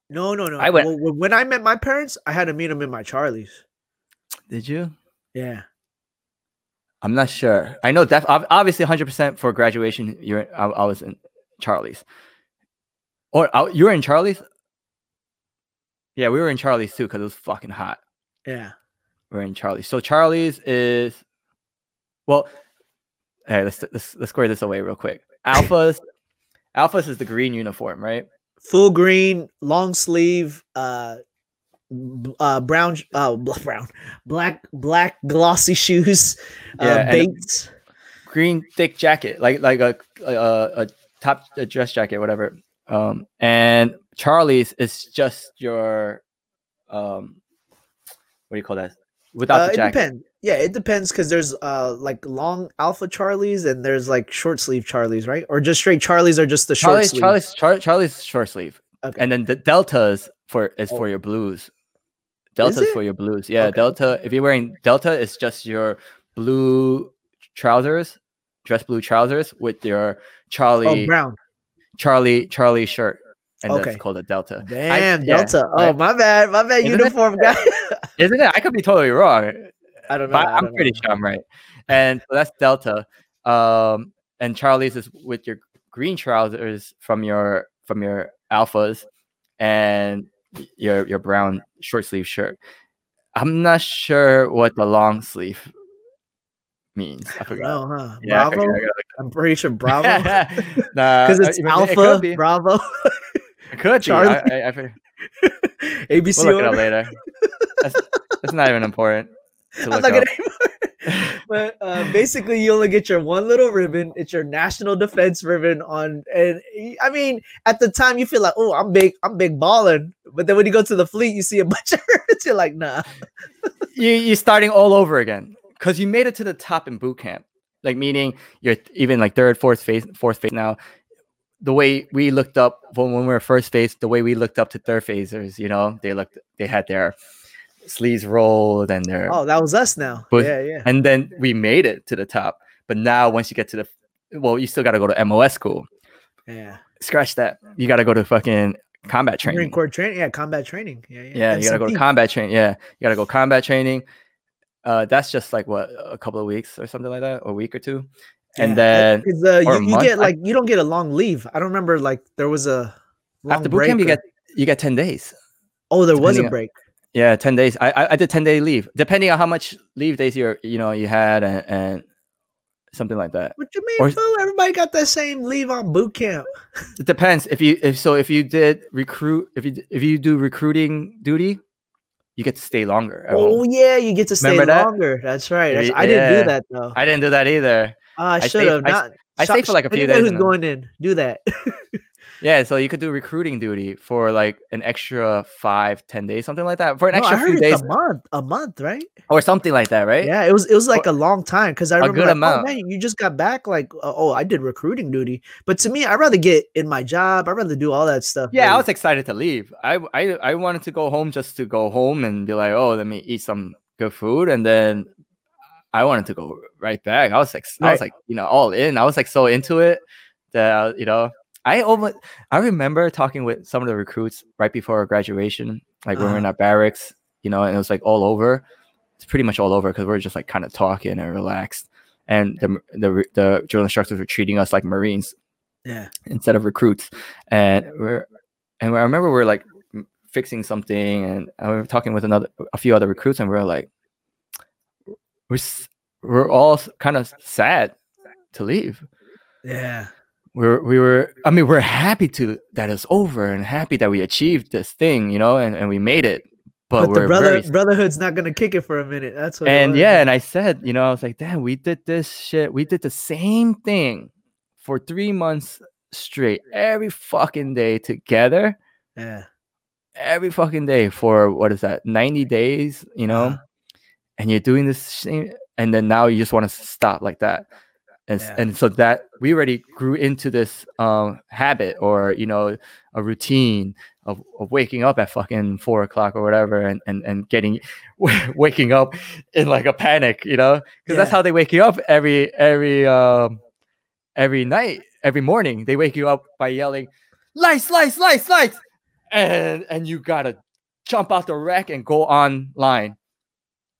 Speaker 2: No, no, no.
Speaker 1: I went-
Speaker 2: Well, when- when I met my parents, I had to meet them in my Charlie's.
Speaker 1: Did you?
Speaker 2: Yeah.
Speaker 1: I'm not sure. I know that obviously 100% for graduation. You're I, I was in Charlie's, or I, you were in Charlie's. Yeah, we were in Charlie's too because it was fucking hot.
Speaker 2: Yeah.
Speaker 1: We are in Charlie's. So Charlie's is, well, hey, let's let's let's square this away real quick. Alphas, Alphas is the green uniform, right?
Speaker 2: full green, long sleeve, uh, uh, brown, uh, brown, black, black glossy shoes,
Speaker 1: Yeah,
Speaker 2: uh, Bates.
Speaker 1: green thick jacket, like like a a, a top a dress jacket, whatever. Um, and Charlie's is just your um, what do you call that? Without
Speaker 2: Uh,
Speaker 1: the
Speaker 2: it
Speaker 1: jacket.
Speaker 2: depends. Yeah, it depends because there's uh like long alpha Charlies and there's like short sleeve Charlies, right? Or just straight Charlies are just the short
Speaker 1: Charlie's
Speaker 2: sleeve.
Speaker 1: Charlie's Char- Charlie's short sleeve,
Speaker 2: Okay.
Speaker 1: and then the deltas for is
Speaker 2: Oh.
Speaker 1: for your blues. Deltas
Speaker 2: it?
Speaker 1: for your blues. Yeah,
Speaker 2: Okay.
Speaker 1: delta. If you're wearing delta, it's just your blue trousers, dress blue trousers with your
Speaker 2: oh,
Speaker 1: Charlie
Speaker 2: brown.
Speaker 1: Charlie Charlie shirt, and
Speaker 2: Okay.
Speaker 1: that's called a delta. I-
Speaker 2: Damn,
Speaker 1: yeah,
Speaker 2: Delta.
Speaker 1: I-
Speaker 2: oh, my bad. My bad.
Speaker 1: Isn't it?
Speaker 2: Uniform guy.
Speaker 1: Isn't it? I could be totally wrong.
Speaker 2: I don't know. I
Speaker 1: I'm
Speaker 2: don't
Speaker 1: pretty
Speaker 2: know.
Speaker 1: sure I'm right. And so that's Delta. Um, and Charlie's is with your green trousers from your from your alphas and your your brown short sleeve shirt. I'm not sure what the long sleeve means. I
Speaker 2: I
Speaker 1: forgot.
Speaker 2: don't huh?
Speaker 1: Yeah, I
Speaker 2: Bravo.
Speaker 1: forgot.
Speaker 2: I'm pretty sure Bravo.
Speaker 1: Nah,
Speaker 2: Because it's
Speaker 1: it- it
Speaker 2: Alpha,
Speaker 1: be.
Speaker 2: Bravo,
Speaker 1: It could be.
Speaker 2: Charlie.
Speaker 1: I, I, I, forget.
Speaker 2: ABC.
Speaker 1: we'll look it up later. That's, that's not even important. To
Speaker 2: I'm
Speaker 1: look up.
Speaker 2: But uh, basically, you only get your one little ribbon. It's your national defense ribbon on, and I mean, at the time, you feel like, oh, I'm big, I'm big balling. But then when you go to the fleet, you see a bunch of ribbons. You're like, nah.
Speaker 1: you you're starting all over again because you made it to the top in boot camp. Like meaning you're even like third, fourth phase, fourth phase now. The way we looked up when, when we were first phase, the way we looked up to third phasers, you know, they looked, they had their sleeves rolled and their,
Speaker 2: Oh, that was us now.
Speaker 1: But-
Speaker 2: yeah, yeah.
Speaker 1: and then we made it to the top. But now once you get to the, well, you still got to go to MOS school.
Speaker 2: Yeah.
Speaker 1: Scratch that. You got to go to fucking combat training Marine.
Speaker 2: Corps training. Yeah, combat training. Yeah, yeah.
Speaker 1: Yeah, you gotta go to combat training. Yeah, you gotta go combat training. Uh, that's just like what a couple of weeks or something like that, or a week or two, and
Speaker 2: Yeah,
Speaker 1: then
Speaker 2: uh, you, you get like you don't get a long leave. I don't remember like there was a long
Speaker 1: after boot camp you
Speaker 2: break
Speaker 1: get you get ten days.
Speaker 2: oh there was a
Speaker 1: depending on-
Speaker 2: break.
Speaker 1: Yeah, ten days. I I, I did ten day leave, depending on how much leave days you you know you had and, and something like that.
Speaker 2: What you mean,
Speaker 1: or-
Speaker 2: fool? Everybody got that same leave on boot camp.
Speaker 1: It depends if you if so if you did recruit if you if you do recruiting duty, you get to stay longer.
Speaker 2: Oh
Speaker 1: home.
Speaker 2: yeah, you get to stay
Speaker 1: Remember that?
Speaker 2: longer. That's right. That's, I didn't
Speaker 1: yeah.
Speaker 2: do that though.
Speaker 1: I didn't do that either.
Speaker 2: Ah, I
Speaker 1: I
Speaker 2: should have
Speaker 1: I
Speaker 2: not.
Speaker 1: I stayed for like a few days
Speaker 2: Who's going in? Do that.
Speaker 1: Yeah, so you could do recruiting duty for like an extra five, ten days, something like that. For an
Speaker 2: No,
Speaker 1: extra few days
Speaker 2: a month. A month, right?
Speaker 1: or something like that, right?
Speaker 2: Yeah, it was. It was like a long time because I remember like. Oh, man, you just got back. Like, uh, oh, I did recruiting duty. But to me, I'd rather get in my job. I'd rather do all that stuff.
Speaker 1: Yeah, I was excited to leave. I, I I wanted to go home just to go home and be like, oh, let me eat some good food, and then I wanted to go right back. I was like, I was like, you know, all in. I was like so into it that you know, I almost I remember talking with some of the recruits right before graduation, like when we we're in
Speaker 2: Uh-huh.
Speaker 1: our barracks, you know, and it was like all over. It's pretty much all over because we're just like kind of talking and relaxed, and the the the drill instructors were treating us like Marines
Speaker 2: Yeah.
Speaker 1: instead of recruits. And we're and I remember we're like fixing something, and we were talking with another a few other recruits, and we are like, we're we're all kind of sad to leave.
Speaker 2: Yeah.
Speaker 1: We were, we were, I mean, we're happy to that it's over and happy that we achieved this thing, you know, and, and we made it. But,
Speaker 2: But, the brother
Speaker 1: very,
Speaker 2: brotherhood's not gonna kick it for a minute. That's what.
Speaker 1: and yeah, and I said, you know, I was like, damn, we did this shit. We did the same thing for three months straight, every fucking day together,
Speaker 2: yeah.
Speaker 1: every fucking day for what is that, 90 days, you know?
Speaker 2: Uh-huh.
Speaker 1: And you're doing this same, and then now you just want to stop like that. And,
Speaker 2: Yeah.
Speaker 1: and so that we already grew into this um, habit or, you know, a routine of, of waking up at fucking four o'clock or whatever and, and, and getting waking up in like a panic, you know, because that's how they wake you up every, every, um, every night, every morning. They wake you up by yelling, lights, lights, lights, lights. And, and you gotta jump out the rack and go online.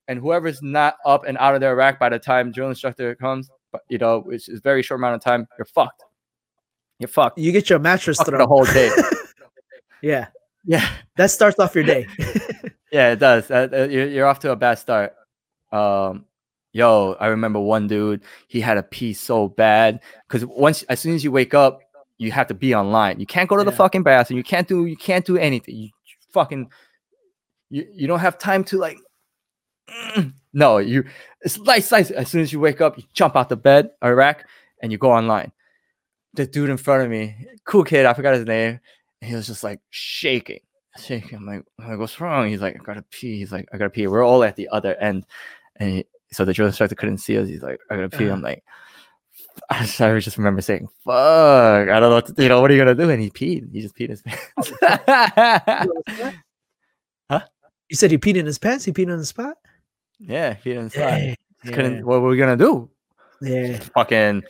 Speaker 1: And whoever's not up and out of their rack by the time drill instructor comes, you know, which is very short amount of time, you're fucked. You're fucked.
Speaker 2: You get your mattress thrown
Speaker 1: the whole day.
Speaker 2: yeah.
Speaker 1: Yeah.
Speaker 2: That starts off your day.
Speaker 1: Yeah, it does. Uh, you're, you're off to a bad start. Um, yo, I remember one dude. He had a pee so bad because once, as soon as you wake up, you have to be online. You can't go to the fucking bathroom. You can't do. You can't do anything. You fucking. You you don't have time to like. no, you. It's light size. As soon as you wake up, you jump out the bed Iraq, and you go online. The dude in front of me, cool kid, I forgot his name. He was just like shaking shaking. I'm like, I'm like, what's wrong? He's like, I gotta pee. He's like, I gotta pee. We're all at the other end, and he, so the drill instructor couldn't see us. He's like, I gotta pee.
Speaker 2: Uh-huh.
Speaker 1: I'm like, I just, I just remember saying, "Fuck, I don't know what to, you know. What are you gonna do?" And he peed. He just peed in his pants. Huh?
Speaker 2: You said he peed in his pants. He peed on the spot.
Speaker 1: Yeah, he inside.
Speaker 2: Dang,
Speaker 1: Couldn't. What were we gonna do?
Speaker 2: Yeah.
Speaker 1: Fucking.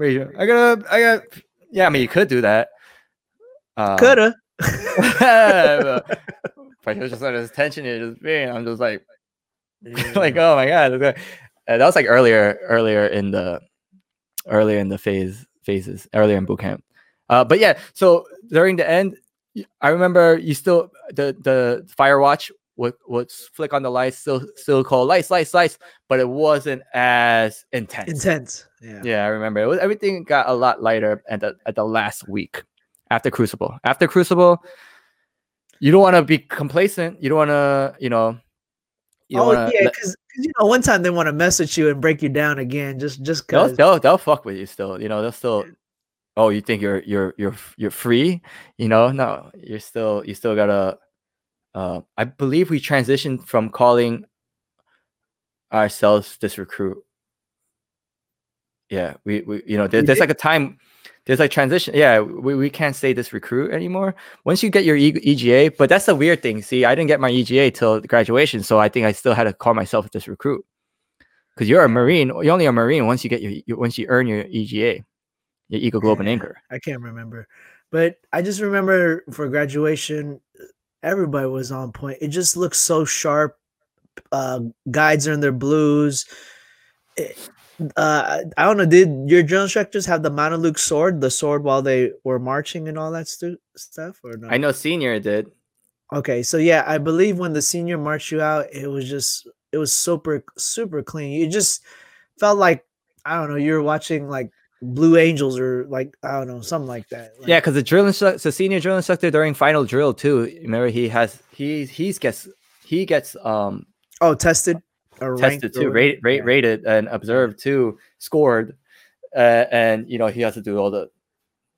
Speaker 1: I gotta. I got. Yeah, I mean, you could do that. Um,
Speaker 2: Coulda.
Speaker 1: but he was just on his tension. He just being. I'm just like. like oh my god okay. Uh, that was like earlier earlier in the earlier in the phase phases earlier in boot camp uh but yeah so during the end i remember you still the the fire watch would would flick on the lights still still call lights lights lights but it wasn't as intense
Speaker 2: intense. Yeah.
Speaker 1: yeah i remember it was everything got a lot lighter at the at the last week after crucible after crucible you don't want to be complacent you don't want to you know you
Speaker 2: oh
Speaker 1: wanna
Speaker 2: yeah, because you know one time they want to mess with you and break you down again, just just
Speaker 1: they'll, they'll they'll fuck with you still. You know, they'll still. Oh, you think you're you're you're you're free? You know, no, you're still you still gotta. Uh, I believe we transitioned from calling ourselves this recruit. Yeah, we we you know there, there's like a time. There's like transition. Yeah, we, we can't say this recruit anymore. Once you get your E- EGA, but that's the weird thing. See, I didn't get my EGA till graduation, so I think I still had to call myself this recruit because you're a marine you're only a marine once you get your you- once you earn your ega your eagle globe and anchor
Speaker 2: I can't remember, but I just remember for graduation, everybody was on point. It just looks so sharp. Uh, guides are in their blues. It- uh, I don't know. Did your drill instructors have the Mameluke sword, the sword while they were marching and all that stu- stuff, or no?
Speaker 1: i know senior did
Speaker 2: Okay, so yeah, I believe when the senior marched you out, it was just it was super super clean. You just felt like I don't know, you were watching like Blue Angels or like I don't know, something like that.
Speaker 1: yeah because the drill instructor the senior drill instructor during final drill too remember he has he he's gets he gets um
Speaker 2: oh, tested or
Speaker 1: tested too
Speaker 2: whatever?
Speaker 1: rate, rate
Speaker 2: Yeah.
Speaker 1: rated and observed too scored uh, and you know he has to do all the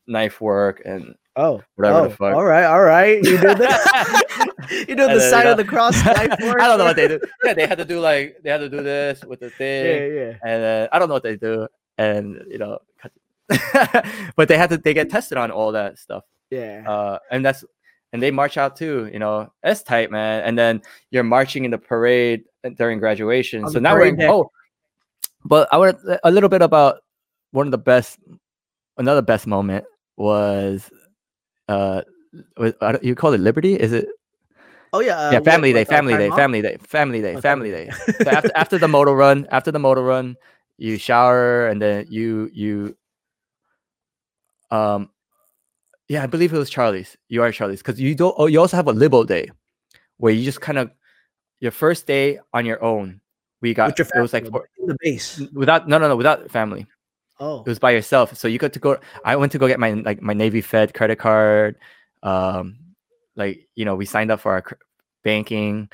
Speaker 1: knife work and
Speaker 2: Oh,
Speaker 1: whatever the
Speaker 2: oh,
Speaker 1: fuck.
Speaker 2: All right, all right. You did that. you did the
Speaker 1: then,
Speaker 2: sign
Speaker 1: you
Speaker 2: of the cross. Knife work I
Speaker 1: don't know what they do. Yeah, they had to do like they had to do this with the thing.
Speaker 2: Yeah, yeah.
Speaker 1: and uh, I don't know what they do, and you know, but they had to they get tested on all that stuff,
Speaker 2: Yeah.
Speaker 1: uh, and that's and they march out too, you know, it's tight, man. And then you're marching in the parade during graduation,
Speaker 2: On
Speaker 1: so now we're in, oh, but I want a little bit about one of the best, another best moment was, uh, was, you call it Liberty? Is it
Speaker 2: oh yeah.
Speaker 1: yeah,
Speaker 2: uh,
Speaker 1: family
Speaker 2: what-
Speaker 1: day,
Speaker 2: uh,
Speaker 1: family day,
Speaker 2: time off?
Speaker 1: family day, family day, family day. So after after the motor run, after the motor run, you shower and then you you um yeah, I believe it was Charlie's. You are Charlie's because you don't. Oh, you also have a Libo day, where you just kind of your first day on your own. We got it was like for,
Speaker 2: in the base.
Speaker 1: without no no no without family.
Speaker 2: Oh,
Speaker 1: It was by yourself, so you got to go. I went to go get my like my Navy Fed credit card. Um, like you know, we signed up for our cr- banking.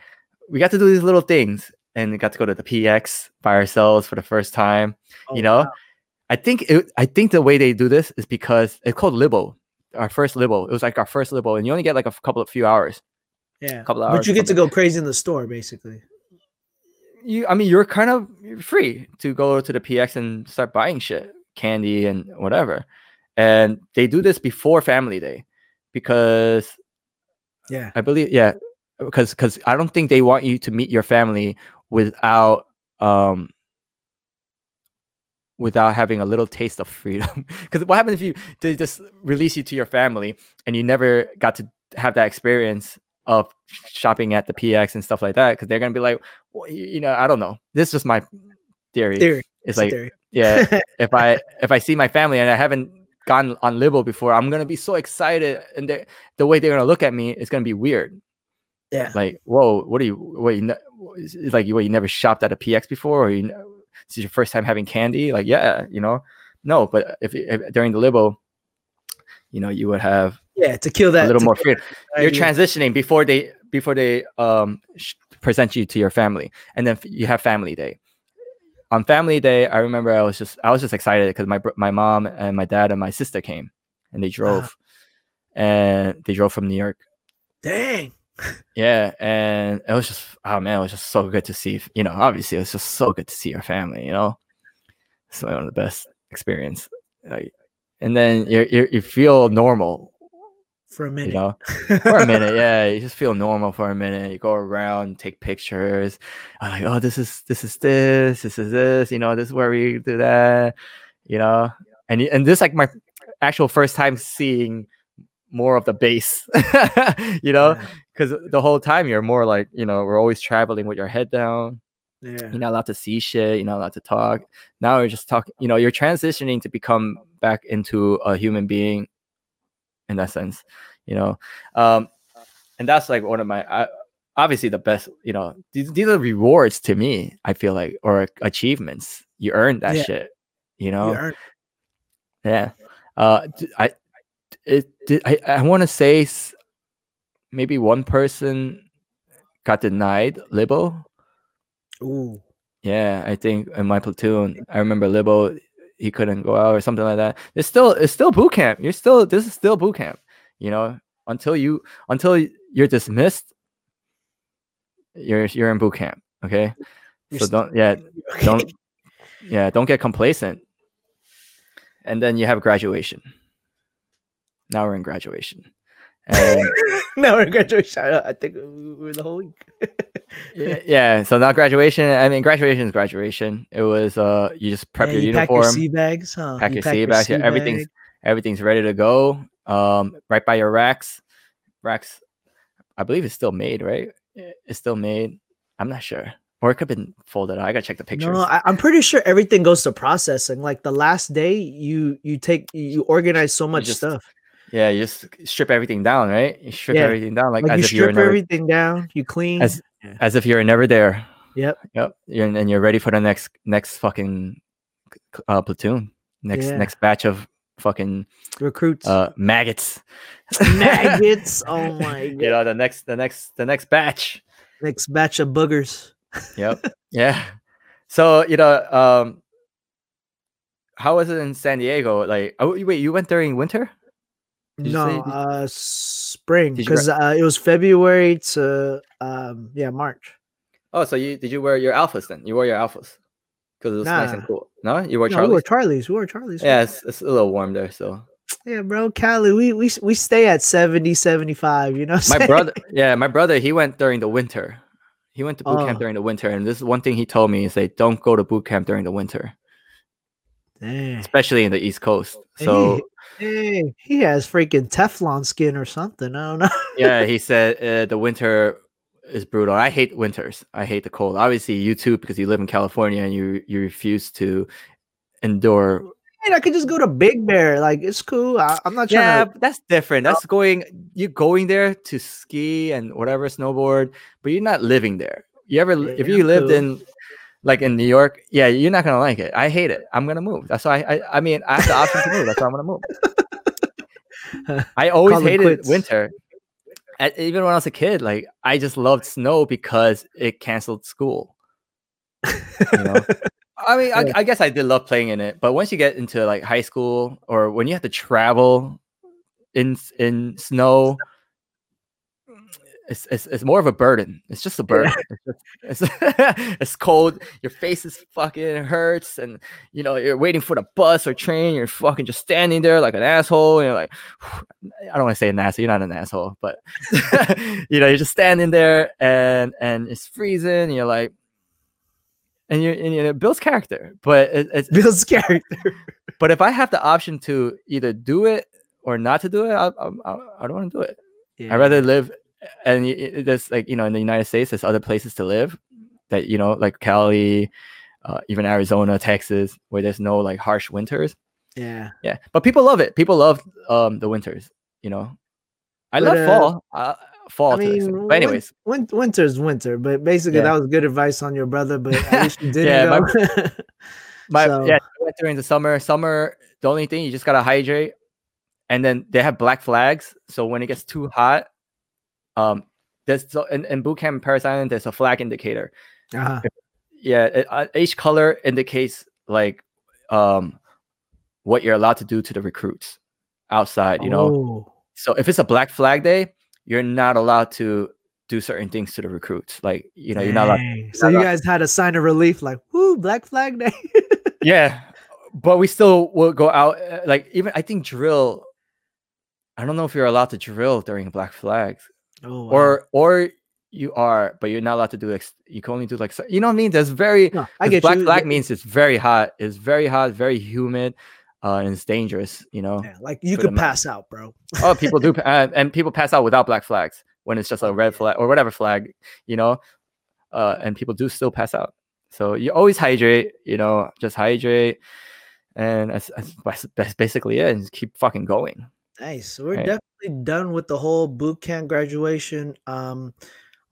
Speaker 1: We got to do these little things, and we got to go to the PX by ourselves for the first time.
Speaker 2: oh,
Speaker 1: you know,
Speaker 2: wow.
Speaker 1: I think it, I think the way they do this is because it's called Libo, our first Libo. It was like our first Libo, and you only get like a couple of few hours.
Speaker 2: yeah.
Speaker 1: couple of
Speaker 2: But you get to go crazy in the store, basically.
Speaker 1: You, I mean, you're kind of free to go to the PX and start buying shit, candy and whatever. And they do this before Family Day because
Speaker 2: Yeah.
Speaker 1: I believe, yeah, because because I don't think they want you to meet your family without um without having a little taste of freedom. Because what happens if you they just release you to your family and you never got to have that experience of shopping at the PX and stuff like that? Because they're gonna be like, well, you, know, I don't know. This is just my theory.
Speaker 2: Theory.
Speaker 1: It's
Speaker 2: a
Speaker 1: like,
Speaker 2: theory.
Speaker 1: yeah, if I if I see my family and I haven't gone on Libo before, I'm gonna be so excited, and the way they're gonna look at me is gonna be weird.
Speaker 2: Yeah.
Speaker 1: Like, whoa, what are you? What you? It's like, what you never shopped at a PX before, or you? This is your first time having candy? Like, yeah, you know, no. But if, if during the Libo, you know, you would have
Speaker 2: Yeah. To kill that.
Speaker 1: a little more
Speaker 2: fear.
Speaker 1: You're transitioning before they before they um sh- present you to your family, and then you have Family Day. On Family Day, I remember I was just I was just excited because my my mom and my dad and my sister came, and they drove, and they drove from New York.
Speaker 2: Dang.
Speaker 1: Yeah, and it was just oh man, it was just so good to see. You know, obviously it was just so good to see your family. You know, it's one of the best experience. Like, and then you you you feel normal.
Speaker 2: For a minute.
Speaker 1: You know, for a minute, yeah, you just feel normal for a minute. You go around, take pictures. I'm like, oh, this is this is this, this is this. You know, this is where we do that. You know, and and this like my actual first time seeing more of the base. you know,
Speaker 2: Yeah.
Speaker 1: Because the whole time you're more like you know we're always traveling with your head down
Speaker 2: Yeah.
Speaker 1: you're not allowed to see shit you're not allowed to talk now you're just talking you know you're transitioning to become back into a human being in that sense you know um and that's like one of my I, obviously the best you know these, these are rewards to me i feel like or achievements you earned that
Speaker 2: Yeah.
Speaker 1: shit you
Speaker 2: You
Speaker 1: know
Speaker 2: earned-
Speaker 1: yeah. Uh, I, it, did, I, I want to say maybe one person got denied Libo.
Speaker 2: Ooh.
Speaker 1: Yeah, I think in my platoon, I remember Libo, he couldn't go out or something like that. It's still, it's still boot camp. You're still, this is still boot camp. You know, until you, until you're dismissed, you're, you're in boot camp. Okay.
Speaker 2: You're
Speaker 1: so don't, yeah, don't, yeah, don't get complacent. And then you have graduation. Now we're in graduation. And
Speaker 2: no, we're graduation. I I think we were the whole week.
Speaker 1: yeah, yeah, so now graduation. I mean, graduation is graduation. It was uh, you just prep
Speaker 2: Yeah,
Speaker 1: your
Speaker 2: you
Speaker 1: uniform,
Speaker 2: Pack your sea bags, huh?
Speaker 1: pack
Speaker 2: You
Speaker 1: your
Speaker 2: pack
Speaker 1: sea bags. Yeah,
Speaker 2: sea
Speaker 1: everything's
Speaker 2: bag.
Speaker 1: everything's ready to go. Um, right by your racks. Racks, I believe it's still made, right? It's still made. I'm not sure, or it could have been folded. out. I gotta check the pictures.
Speaker 2: No, I, I'm pretty sure everything goes to processing. Like the last day, you you take you organize so much
Speaker 1: just
Speaker 2: stuff.
Speaker 1: Yeah, you just strip everything down, right? You strip
Speaker 2: Yeah,
Speaker 1: everything down, like,
Speaker 2: Like
Speaker 1: as
Speaker 2: you
Speaker 1: if you're
Speaker 2: strip
Speaker 1: never,
Speaker 2: everything down, you clean.
Speaker 1: as as if you're never there.
Speaker 2: yep.
Speaker 1: Yep. You're, and you're ready for the next next fucking uh, platoon. Next
Speaker 2: Yeah.
Speaker 1: next batch of fucking
Speaker 2: Recruits.
Speaker 1: uh maggots.
Speaker 2: Maggots. Oh my god.
Speaker 1: you know the next the next the next batch.
Speaker 2: Next batch of boogers.
Speaker 1: Yep. yeah. So you know um how was it in San Diego? Like oh wait, you went during winter? Did
Speaker 2: no, uh spring.
Speaker 1: Did you gra-
Speaker 2: Because uh, it was February to um yeah, March.
Speaker 1: Oh, so you did you wear your alphas then? You wore your alphas because it was nice and cool. No, you wore
Speaker 2: No, we were
Speaker 1: Charlie's.
Speaker 2: We were Charlie's.
Speaker 1: Yeah, it's, it's a little warm there. So
Speaker 2: Yeah, bro. Cali, we we we stay at 70, 75, you know.
Speaker 1: my brother yeah my brother he went during the winter he went to boot camp
Speaker 2: Oh.
Speaker 1: during the winter and this is one thing he told me is they don't go to boot camp during the winter
Speaker 2: Dang.
Speaker 1: especially in the east coast so
Speaker 2: Hey, he has freaking Teflon skin or something. I don't know.
Speaker 1: yeah he said uh, the winter is brutal i hate winters i hate the cold obviously you too because you live in california and you you refuse to endure
Speaker 2: And I could just go to Big Bear. Like it's cool. I, am not trying
Speaker 1: yeah,
Speaker 2: to.
Speaker 1: that's different. That's going You're going there to ski and whatever snowboard, but you're not living there. You ever
Speaker 2: Yeah,
Speaker 1: if you lived
Speaker 2: cool.
Speaker 1: in like in New York, yeah, you're not gonna like it. I hate it. I'm gonna move. That's why I I, I mean I have the option to move. That's why I'm gonna move. I always hated
Speaker 2: quits.
Speaker 1: winter. At, even when I was a kid, like I just loved snow because it canceled school. You know? I mean, I, I guess I did love playing in it, but once you get into like high school or when you have to travel in in snow, it's it's, it's more of a burden. It's just a burden. It's, just, it's, it's cold. Your face is fucking hurts, and you know you're waiting for the bus or train. You're fucking just standing there like an asshole. And you're like, I don't want to say an asshole. You're not an asshole, but you know you're just standing there, and and it's freezing. And you're like, and you and you know, it builds character, but it, it's
Speaker 2: Bill's character.
Speaker 1: but if I have the option to either do it or not to do it, I I, I, I don't want to do it.
Speaker 2: Yeah.
Speaker 1: I'd rather live, and there's like you know in the United States, there's other places to live that you know like Cali, uh, even Arizona, Texas, where there's no like harsh winters.
Speaker 2: Yeah.
Speaker 1: Yeah, but people love it. People love um the winters. You know, I
Speaker 2: But,
Speaker 1: love
Speaker 2: uh,
Speaker 1: fall. Uh, fall.
Speaker 2: I mean,
Speaker 1: but anyways,
Speaker 2: win- winter's winter, but basically
Speaker 1: Yeah.
Speaker 2: that was good advice on your brother. But you didn't
Speaker 1: Yeah, my- my
Speaker 2: so-
Speaker 1: yeah, during the summer. Summer, the only thing you just gotta hydrate, and then they have black flags. So when it gets too hot, um, there's so in, in boot camp Parris Island, there's a flag indicator.
Speaker 2: uh-huh.
Speaker 1: Yeah, it, uh, each color indicates like um what you're allowed to do to the recruits outside. You know,
Speaker 2: Oh,
Speaker 1: so if it's a black flag day, you're not allowed to do certain things to the recruits. Like you know, you're not allowed.
Speaker 2: dang. So
Speaker 1: not
Speaker 2: you
Speaker 1: allowed-
Speaker 2: guys had a sign of relief, like, "Woo, Black Flag Day."
Speaker 1: yeah but we still will go out uh, like even i think drill i don't know if you're allowed to drill during black flags
Speaker 2: oh, wow.
Speaker 1: or or you are but you're not allowed to do ex- you can only do like you know what i mean there's very
Speaker 2: No, I get
Speaker 1: black
Speaker 2: you.
Speaker 1: flag
Speaker 2: Yeah,
Speaker 1: means it's very hot it's very hot very humid uh and it's dangerous you know
Speaker 2: yeah, like you could pass out, bro.
Speaker 1: oh people do uh, and people pass out without black flags when it's just a red flag or whatever flag you know uh and people do still pass out so you always hydrate you know just hydrate and that's, that's, basically it and keep fucking going
Speaker 2: Nice. So we're
Speaker 1: Right.
Speaker 2: Done with the whole boot camp graduation. Um,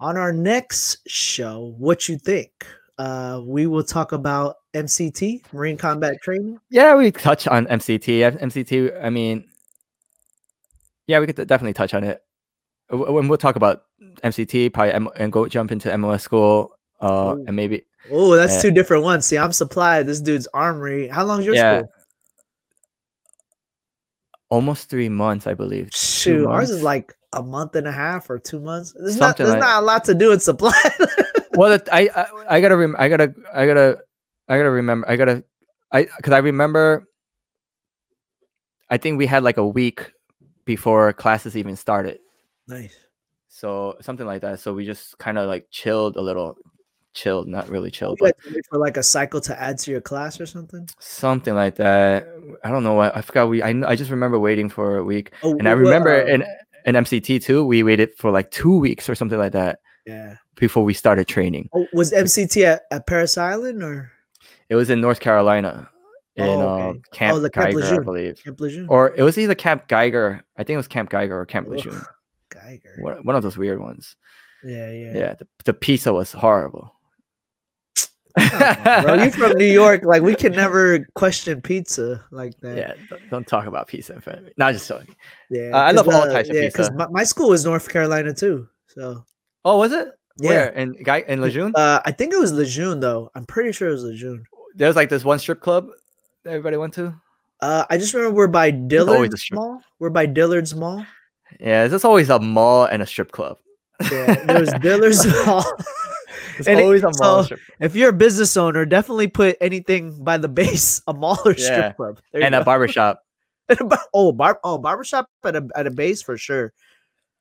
Speaker 2: on our next show, what you think? Uh, we will talk about MCT, Marine Combat Training.
Speaker 1: yeah we touch on mct mct i mean yeah we could definitely touch on it when we'll talk about mct probably M- and go jump into mos school uh
Speaker 2: Ooh.
Speaker 1: and maybe
Speaker 2: Oh, that's
Speaker 1: Yeah.
Speaker 2: two different ones. See, I'm supplied. This dude's armory. How long's your
Speaker 1: Yeah,
Speaker 2: school?
Speaker 1: almost three months i believe
Speaker 2: Shoot, ours is like a month and a half or two months. There's not. There's
Speaker 1: like-
Speaker 2: not a lot to do in supply.
Speaker 1: well I, I i gotta rem- i gotta i gotta i gotta remember i gotta i because i remember i think we had like a week before classes even started
Speaker 2: nice.
Speaker 1: so something like that so we just kind of like chilled a little chilled not really chilled but
Speaker 2: had to wait for like a cycle to add to your class or something.
Speaker 1: something like that i don't know what i forgot we i, I just remember waiting for a week
Speaker 2: Oh,
Speaker 1: and i remember
Speaker 2: uh,
Speaker 1: in in mct too we waited for like two weeks or something like that
Speaker 2: yeah.
Speaker 1: before we started training
Speaker 2: Oh, was MCT at, at Parris Island or
Speaker 1: it was in north carolina in
Speaker 2: Oh,
Speaker 1: uh,
Speaker 2: okay.
Speaker 1: camp
Speaker 2: Camp
Speaker 1: geiger i believe
Speaker 2: Camp Lejeune?
Speaker 1: or it was either Camp Geiger. I think it was Camp Geiger or Camp Lejeune.
Speaker 2: Geiger.
Speaker 1: One, one of those weird ones.
Speaker 2: Yeah,
Speaker 1: Yeah,
Speaker 2: yeah.
Speaker 1: the, the pizza was horrible.
Speaker 2: Bro, you from New York? Like we can never question pizza like that.
Speaker 1: yeah, don't, don't talk about pizza in front of me. Not just joking.
Speaker 2: yeah.
Speaker 1: Uh, I
Speaker 2: 'cause,
Speaker 1: love all types of
Speaker 2: yeah, 'cause
Speaker 1: pizza.
Speaker 2: my, my school is North Carolina too. So
Speaker 1: Oh, was it?
Speaker 2: yeah.
Speaker 1: Where in Guy in Lejeune?
Speaker 2: Uh, I think it was Lejeune though. I'm pretty sure it was Lejeune.
Speaker 1: There was like this one strip club that everybody went to.
Speaker 2: Uh, I just remember we're by Dillard's
Speaker 1: a strip-
Speaker 2: Mall. We're by Dillard's Mall.
Speaker 1: Yeah, there's always a mall and a strip club.
Speaker 2: Yeah, there was Dillard's Mall.
Speaker 1: There's
Speaker 2: And it-
Speaker 1: a mall.
Speaker 2: so-
Speaker 1: strip-
Speaker 2: If you're a business owner, definitely put anything by the base, a mall or strip
Speaker 1: Yeah,
Speaker 2: club. There
Speaker 1: and a
Speaker 2: go.
Speaker 1: barber shop.
Speaker 2: And a bar- oh, bar oh barbershop at a at a base for sure.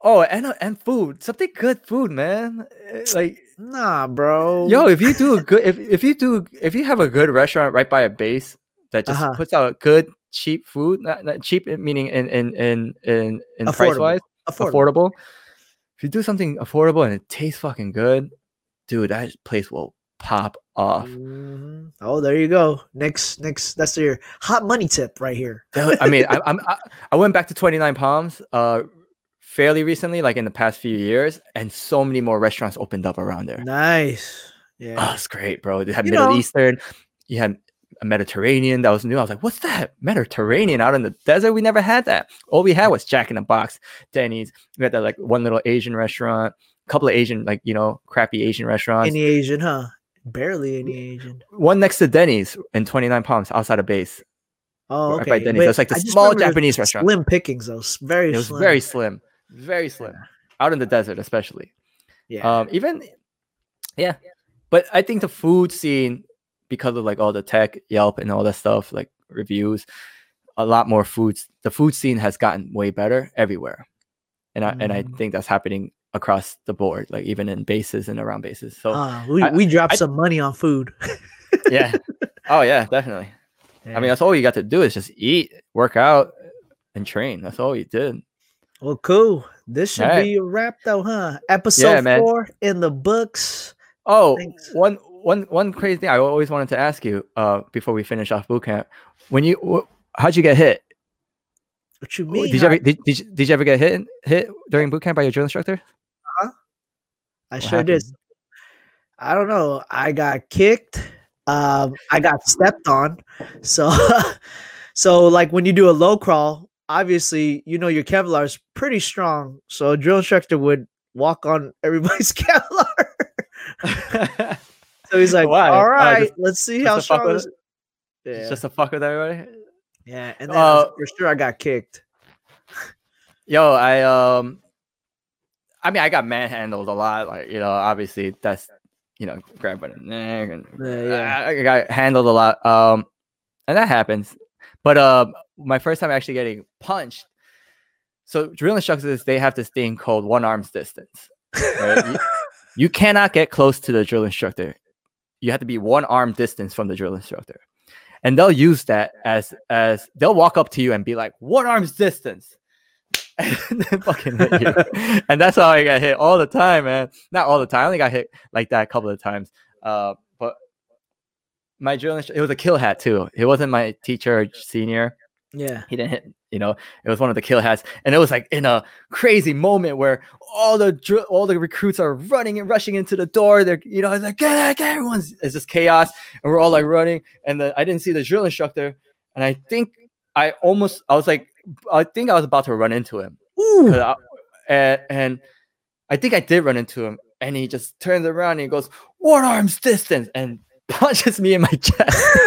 Speaker 1: Oh, and a, and food. Something good food, man. Eh, Like
Speaker 2: Nah, bro.
Speaker 1: Yo, if you do a good, if, if you do, if you have a good restaurant right by a base that just
Speaker 2: Uh-huh.
Speaker 1: puts out good cheap food, not, not cheap meaning in in in in, in price wise,
Speaker 2: affordable.
Speaker 1: affordable. If you do something affordable and it tastes fucking good, dude, that place will pop off.
Speaker 2: Mhm. Oh, there you go. Next, next, that's your hot money tip right here.
Speaker 1: I mean, I, I'm I, I went back to 29 Palms uh fairly recently, like in the past few years, and so many more restaurants opened up around there.
Speaker 2: Nice.
Speaker 1: Oh,
Speaker 2: Yeah.
Speaker 1: it's great, bro. They had
Speaker 2: You
Speaker 1: Middle
Speaker 2: know-
Speaker 1: Eastern, you had a Mediterranean that was new. I was like, what's that? Mediterranean out in the desert? We never had that. All we had was Jack in the Box, Denny's. We had that like one little Asian restaurant, couple of Asian, like you know, crappy Asian restaurants.
Speaker 2: Any Asian, huh? Barely any Asian.
Speaker 1: one next to Denny's in 29 Palms outside of base.
Speaker 2: Oh,
Speaker 1: Right
Speaker 2: okay.
Speaker 1: by Denny's. That's like the small
Speaker 2: remember it was
Speaker 1: Japanese restaurant.
Speaker 2: Slim pickings, though. Very
Speaker 1: It was
Speaker 2: slim.
Speaker 1: very slim, very slim, out in the desert, especially.
Speaker 2: Yeah.
Speaker 1: Um, even yeah, but I think the food scene, because of like all the tech, Yelp, and all that stuff, like reviews, a lot more foods. The food scene has gotten way better everywhere, and I and I
Speaker 2: Mhm.
Speaker 1: think that's happening across the board, like even in bases and around bases. So
Speaker 2: Ah, we,
Speaker 1: I-
Speaker 2: we dropped
Speaker 1: I-
Speaker 2: some money on food.
Speaker 1: yeah, oh yeah, definitely. I mean, that's all you got to do is just eat, work out, and train. That's all you did.
Speaker 2: well, cool. This should
Speaker 1: Alright.
Speaker 2: be a wrap, though, huh? Episode
Speaker 1: man.
Speaker 2: four in the books.
Speaker 1: Oh,
Speaker 2: Thanks.
Speaker 1: one one one crazy thing I always wanted to ask you uh before we finish off boot camp. When you wh- how'd you get hit?
Speaker 2: What you mean?
Speaker 1: Did you ever did, did, you, did you ever get hit hit during boot camp by your drill instructor?
Speaker 2: I
Speaker 1: What
Speaker 2: sure did. I don't know. I got kicked. Um, I got stepped on. So, so like when you do a low crawl, obviously you know your Kevlar is pretty strong. So a drill instructor would walk on everybody's Kevlar. so he's like,
Speaker 1: Why?
Speaker 2: "All
Speaker 1: Oh,
Speaker 2: right,
Speaker 1: just-
Speaker 2: let's see how strong." This... Yeah,
Speaker 1: Just to fuck with everybody.
Speaker 2: yeah, and then
Speaker 1: Uh,
Speaker 2: for sure I got kicked.
Speaker 1: Yo, I um, I mean, I got manhandled a lot. Like you know, obviously that's you know, grab by the neck and
Speaker 2: Yeah, yeah.
Speaker 1: I, I got handled a lot. Um, and that happens. But uh, my first time actually getting punched. So drill instructors they have this thing called one arm's distance. Right? you, you cannot get close to the drill instructor. You have to be one arm distance from the drill instructor, and they'll use that as as they'll walk up to you and be like one arm's distance. and then fucking hit you. and that's how I got hit all the time, man. Not all the time. I only got hit like that a couple of times. Uh, but my drill instructor, it was a kill hat too. It wasn't my teacher or senior.
Speaker 2: Yeah,
Speaker 1: He didn't hit, you know, it was one of the kill hats. And it was like in a crazy moment where all the drill, all the recruits are running and rushing into the door. They're, you know, it's like, get out, get everyone's, it's just chaos. And we're all like running. And the, I didn't see the drill instructor. And I think I almost, I was like, I think I was about to run into him. I- and, and I think I did run into him, and he just turns around and he goes, "One arm's distance," and punches me in my chest.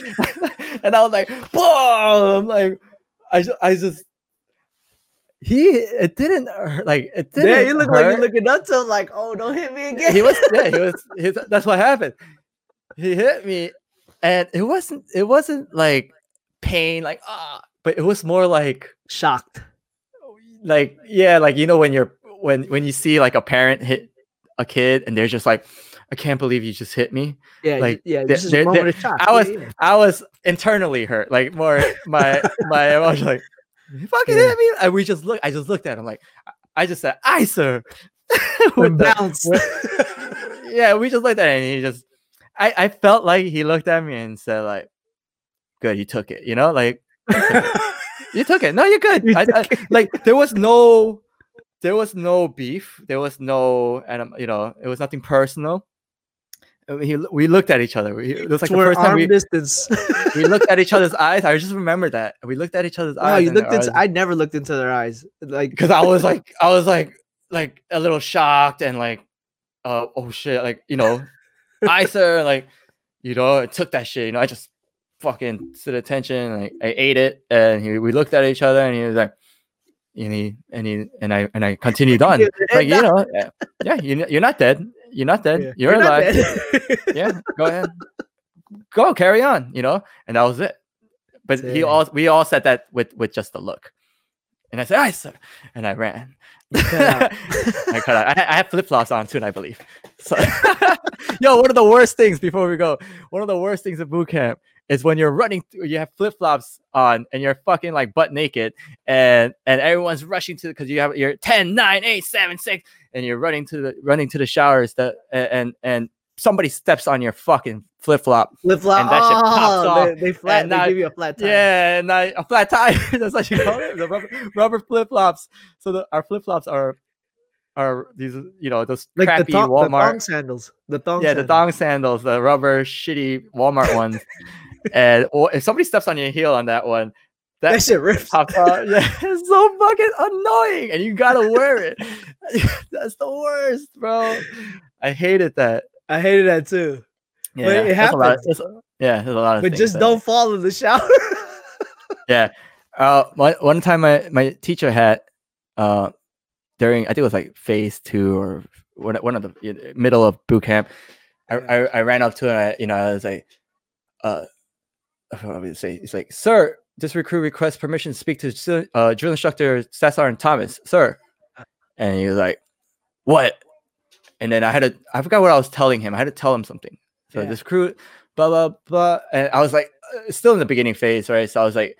Speaker 1: and I was like, "Boom!" Like, I, I just he it didn't hurt, like it didn't.
Speaker 2: yeah, you look like
Speaker 1: hurt.
Speaker 2: you're looking up to him, like, "Oh, don't hit me again."
Speaker 1: He was yeah, he was. He, that's what happened. He hit me, and it wasn't. It wasn't like pain, like ah, but it was more like
Speaker 2: shocked.
Speaker 1: like yeah like you know when you're when when you see like a parent hit a kid and they're just like i can't believe you just hit me
Speaker 2: Yeah,
Speaker 1: Like,
Speaker 2: yeah,
Speaker 1: there-
Speaker 2: just a
Speaker 1: there-
Speaker 2: moment
Speaker 1: there-
Speaker 2: of shock.
Speaker 1: I was-
Speaker 2: yeah, yeah.
Speaker 1: i was internally hurt like more my my emotion like fucking
Speaker 2: Yeah.
Speaker 1: hit me and we just look i just looked at him like i just said i sir With
Speaker 2: bounce.
Speaker 1: with- yeah we just looked at it and he just i i felt like he looked at me and said like good you took it you know like you took it. No you're good.
Speaker 2: You
Speaker 1: I, I, like there was no there was no beef. There was no and um, you know it was nothing personal. He, we looked at each other. We, it was like the first time we,
Speaker 2: distance.
Speaker 1: we looked at each other's eyes. I just remember that. We looked at each other's
Speaker 2: no,
Speaker 1: eyes
Speaker 2: you looked into.
Speaker 1: I
Speaker 2: I never looked into their eyes. Like
Speaker 1: because i was like i was like like a little shocked and like uh, oh shit like you know i sir like you know i took that shit you know i just fucking sit attention like i ate it and he, we looked at each other and he was like and he and he and i and i continued on. Like you know yeah, you, you're not dead. You're not dead.
Speaker 2: Yeah,
Speaker 1: you're,
Speaker 2: not
Speaker 1: alive. yeah go ahead. Go carry on you know and that was it. But he all we all said that with with just a look. And i said i sir and i ran. I cut out. I, I have flip-flops on too i believe. So yo one of the worst things before we go one of the worst things at boot camp is when you're running through, you have flip-flops on and you're fucking like butt naked and and everyone's rushing to because you have you're 10 9 8 7 6 and you're running to the running to the showers that and and somebody steps on your fucking flip flop.
Speaker 2: Flip flop.
Speaker 1: And that shit oh, pops
Speaker 2: oh,
Speaker 1: off,
Speaker 2: they, they flat.
Speaker 1: and
Speaker 2: They give you a flat tire.
Speaker 1: Yeah, and I, a flat tire. That's what you call it. The rubber, rubber flip flops. So the, our flip flops are are these you know those
Speaker 2: like
Speaker 1: crappy
Speaker 2: the, thong, the
Speaker 1: Walmart.
Speaker 2: thong sandals. The thong.
Speaker 1: yeah, the thong sandals, the rubber shitty Walmart ones. and or if somebody steps on your heel on that one, that,
Speaker 2: That shit rips.
Speaker 1: pops out. Yeah, it's so fucking annoying, and you gotta wear it. That's the worst, bro. I hated that.
Speaker 2: I hated that too.
Speaker 1: Yeah,
Speaker 2: it
Speaker 1: that's a lot of-
Speaker 2: happens.
Speaker 1: yeah, there's a lot of.
Speaker 2: But just
Speaker 1: that-
Speaker 2: don't fall in the shower.
Speaker 1: Yeah. Uh, one, one time my, my teacher had, uh, during, I think it was like phase two or one, one of the middle of boot camp. I, I, I ran up to I, you know, I was like, uh, I don't know what to say. He's like, sir, this recruit requests permission to speak to uh, drill instructor Cesar and Thomas, sir. And he was like, what? And then I had to, I forgot what I was telling him. I had to tell him something. So
Speaker 2: Yeah.
Speaker 1: this recruit, blah, blah, blah. And I was like, uh, still in the beginning phase, right? So I was like,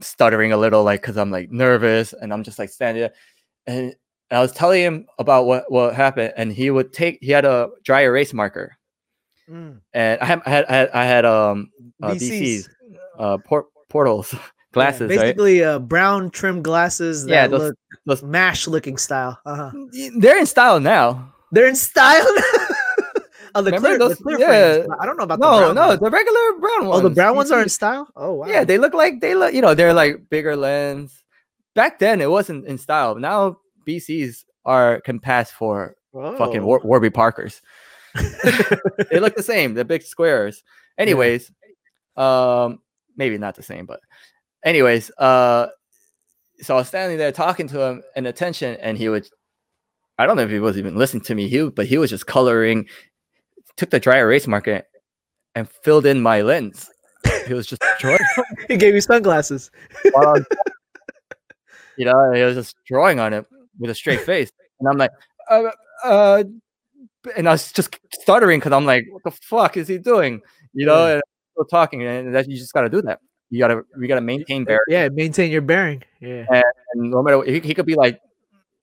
Speaker 1: stuttering a little, like, because I'm like nervous and I'm just like standing there. And I was telling him about what, what happened. And he would take, he had a dry erase marker.
Speaker 2: Mm.
Speaker 1: And I had, I had, I had, um, uh. BCs, uh, port, portals,
Speaker 2: Yeah,
Speaker 1: glasses, right?
Speaker 2: basically, uh, brown trim glasses. That
Speaker 1: Yeah, those-
Speaker 2: look
Speaker 1: those-
Speaker 2: mash looking style. Uh-huh.
Speaker 1: They're in style now.
Speaker 2: They're in style. oh, the
Speaker 1: Remember
Speaker 2: clear,
Speaker 1: those-
Speaker 2: the clear
Speaker 1: yeah.
Speaker 2: frames. I don't know about the
Speaker 1: No,
Speaker 2: brown
Speaker 1: no,
Speaker 2: ones.
Speaker 1: the regular brown ones.
Speaker 2: Oh, the brown ones are in style. Oh wow.
Speaker 1: Yeah, they look like they look. You know, they're like bigger lens. Back then, it wasn't in style. Now BCs are can pass for fucking
Speaker 2: Oh.
Speaker 1: War- Warby Parkers. They look the same. They're big squares. Anyways, um, maybe not the same, but anyways, uh, so I was standing there talking to him and attention, and he would. I don't know if he was even listening to me. He, but he was just coloring. Took the dry erase marker and filled in my lens. He was just drawing
Speaker 2: he gave you sunglasses.
Speaker 1: was- you know, he was just drawing on it with a straight face, and I'm like, uh, uh, and I was just stuttering because I'm like, what the fuck is he doing? You know,
Speaker 2: Yeah.
Speaker 1: and still talking, and that you just got to do that. You gotta, we gotta maintain uh, bear,
Speaker 2: Yeah, maintain your bearing. Yeah.
Speaker 1: and no matter what, he, he could be like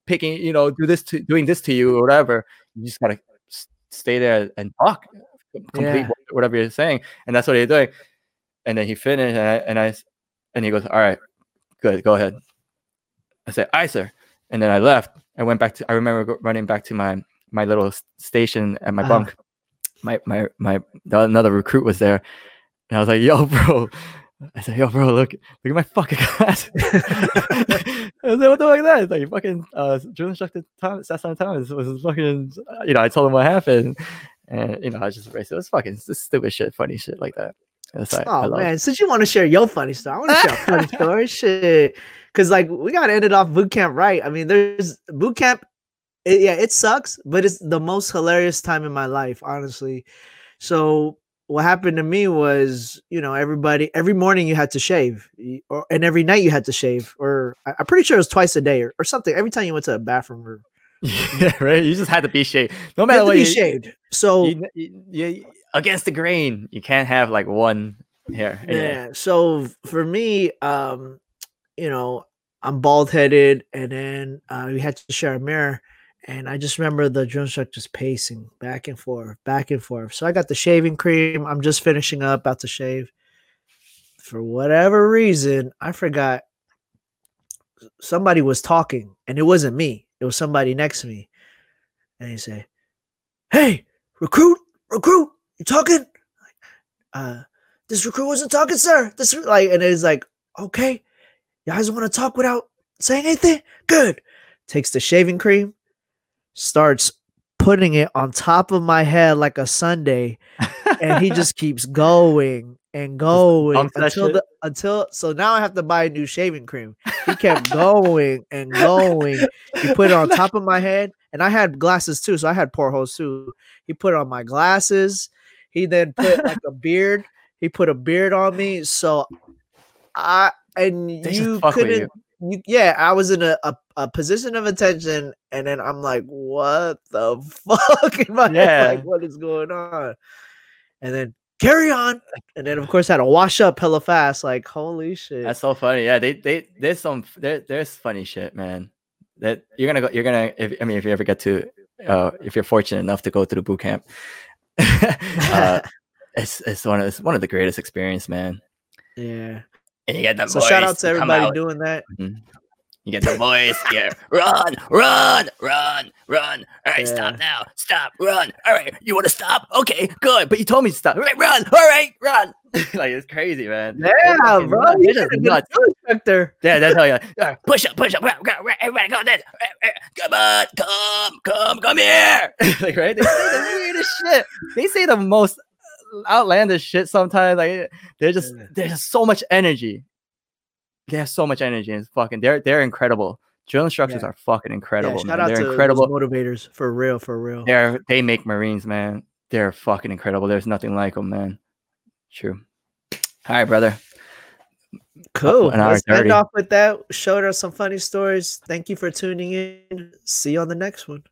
Speaker 1: picking, you know, do this to doing this to you or whatever. You just gotta stay there and talk, complete
Speaker 2: Yeah.
Speaker 1: whatever you're saying, and that's what he's doing. And then he finished, and I, and I and he goes, "All right, good, go ahead." I said, "Aye, sir," and then I left. I went back to. I remember running back to my my little station at my
Speaker 2: Uh-huh.
Speaker 1: bunk. My my my the, another recruit was there, and I was like, "Yo, bro." I said, "Yo, bro, look, look at my fucking class." I was like, "What the fuck is that?" It's like fucking uh, drill instructor Thomas, Sasson Thomas was fucking. You know, I told him what happened, and you know, I was just erased. It was fucking stupid shit, funny shit like that. That's like, I
Speaker 2: Oh man, since you want to share your funny story, I want to share a funny story. Shit, because like we gotta end it off boot camp right. I mean, there's boot camp. It, yeah, it sucks, but it's the most hilarious time in my life, honestly. So what happened to me was, you know, everybody every morning you had to shave, or and every night you had to shave, or I- I'm pretty sure it was twice a day or, or something. Every time you went to a bathroom, or
Speaker 1: yeah, right. You just had to be shaved, no
Speaker 2: you
Speaker 1: matter
Speaker 2: had to
Speaker 1: what.
Speaker 2: be
Speaker 1: You,
Speaker 2: shaved. So
Speaker 1: you, you, you- against the grain, you can't have like one hair. Anyway.
Speaker 2: Yeah. So for me, um, you know, I'm bald headed, and then uh, we had to share a mirror, and I just remember the drill instructor just pacing back and forth, back and forth. So I got the shaving cream. I'm just finishing up, about to shave. For whatever reason, I forgot somebody was talking, and it wasn't me. It was somebody next to me, and he said, "Hey, recruit, recruit, you talking?" Uh, this recruit wasn't talking, sir. This re-" like, and it's like, okay, you guys want to talk without saying anything? Good. Takes the shaving cream, starts putting it on top of my head like a Sunday, and he just keeps going and going until the until. So now I have to buy a new shaving cream. He kept going and going. He put it on top of my head, and I had glasses too, so I had portholes too. He put it on my glasses. He then put like a beard. He put a beard on me, so I and
Speaker 1: They
Speaker 2: you
Speaker 1: couldn't. you.
Speaker 2: You, yeah, I was in a, a, a position of attention, and then I'm like, "What the fuck?" My head,
Speaker 1: Yeah.
Speaker 2: like, what is going on? And then carry on, and then of course I had to wash up hella fast. Like, holy shit!
Speaker 1: That's so funny. Yeah, they they there's some there, there's funny shit, man. That you're gonna go. You're gonna. If, I mean, if you ever get to, uh, if you're fortunate enough to go to the boot camp, uh, it's it's one of it's one of the greatest experience, man.
Speaker 2: Yeah.
Speaker 1: And you get the
Speaker 2: So
Speaker 1: voice
Speaker 2: shout out to everybody
Speaker 1: out.
Speaker 2: doing that.
Speaker 1: Mhm. You get the voice. Yeah, run, run, run, run. All right, stop now. Stop, run. All right, you want to stop? Okay, good. But you told me to stop. All right, run. All right, run. like it's crazy, man.
Speaker 2: Yeah,
Speaker 1: fucking
Speaker 2: bro.
Speaker 1: nuts.
Speaker 2: You
Speaker 1: just
Speaker 2: have been a
Speaker 1: nuts.
Speaker 2: instructor.
Speaker 1: Yeah, that's how you uh, push up, push up, run, run, run, everybody go this. Come on, come, come, come here. like right? They say the weirdest shit. They say the most outlandish shit sometimes. Like they're just there's just so much energy. They have so much energy and it's fucking they're they're incredible. Drill instructors
Speaker 2: Yeah.
Speaker 1: are fucking incredible,
Speaker 2: yeah, shout
Speaker 1: man.
Speaker 2: out
Speaker 1: They're
Speaker 2: to
Speaker 1: incredible.
Speaker 2: motivators for real, for real.
Speaker 1: They're they make Marines, man. They're fucking incredible. There's nothing like them, man. True. All right, brother.
Speaker 2: Uh, cool.
Speaker 1: an hour
Speaker 2: Let's end off with that. Showed us some funny stories. Thank you for tuning in. See you on the next one.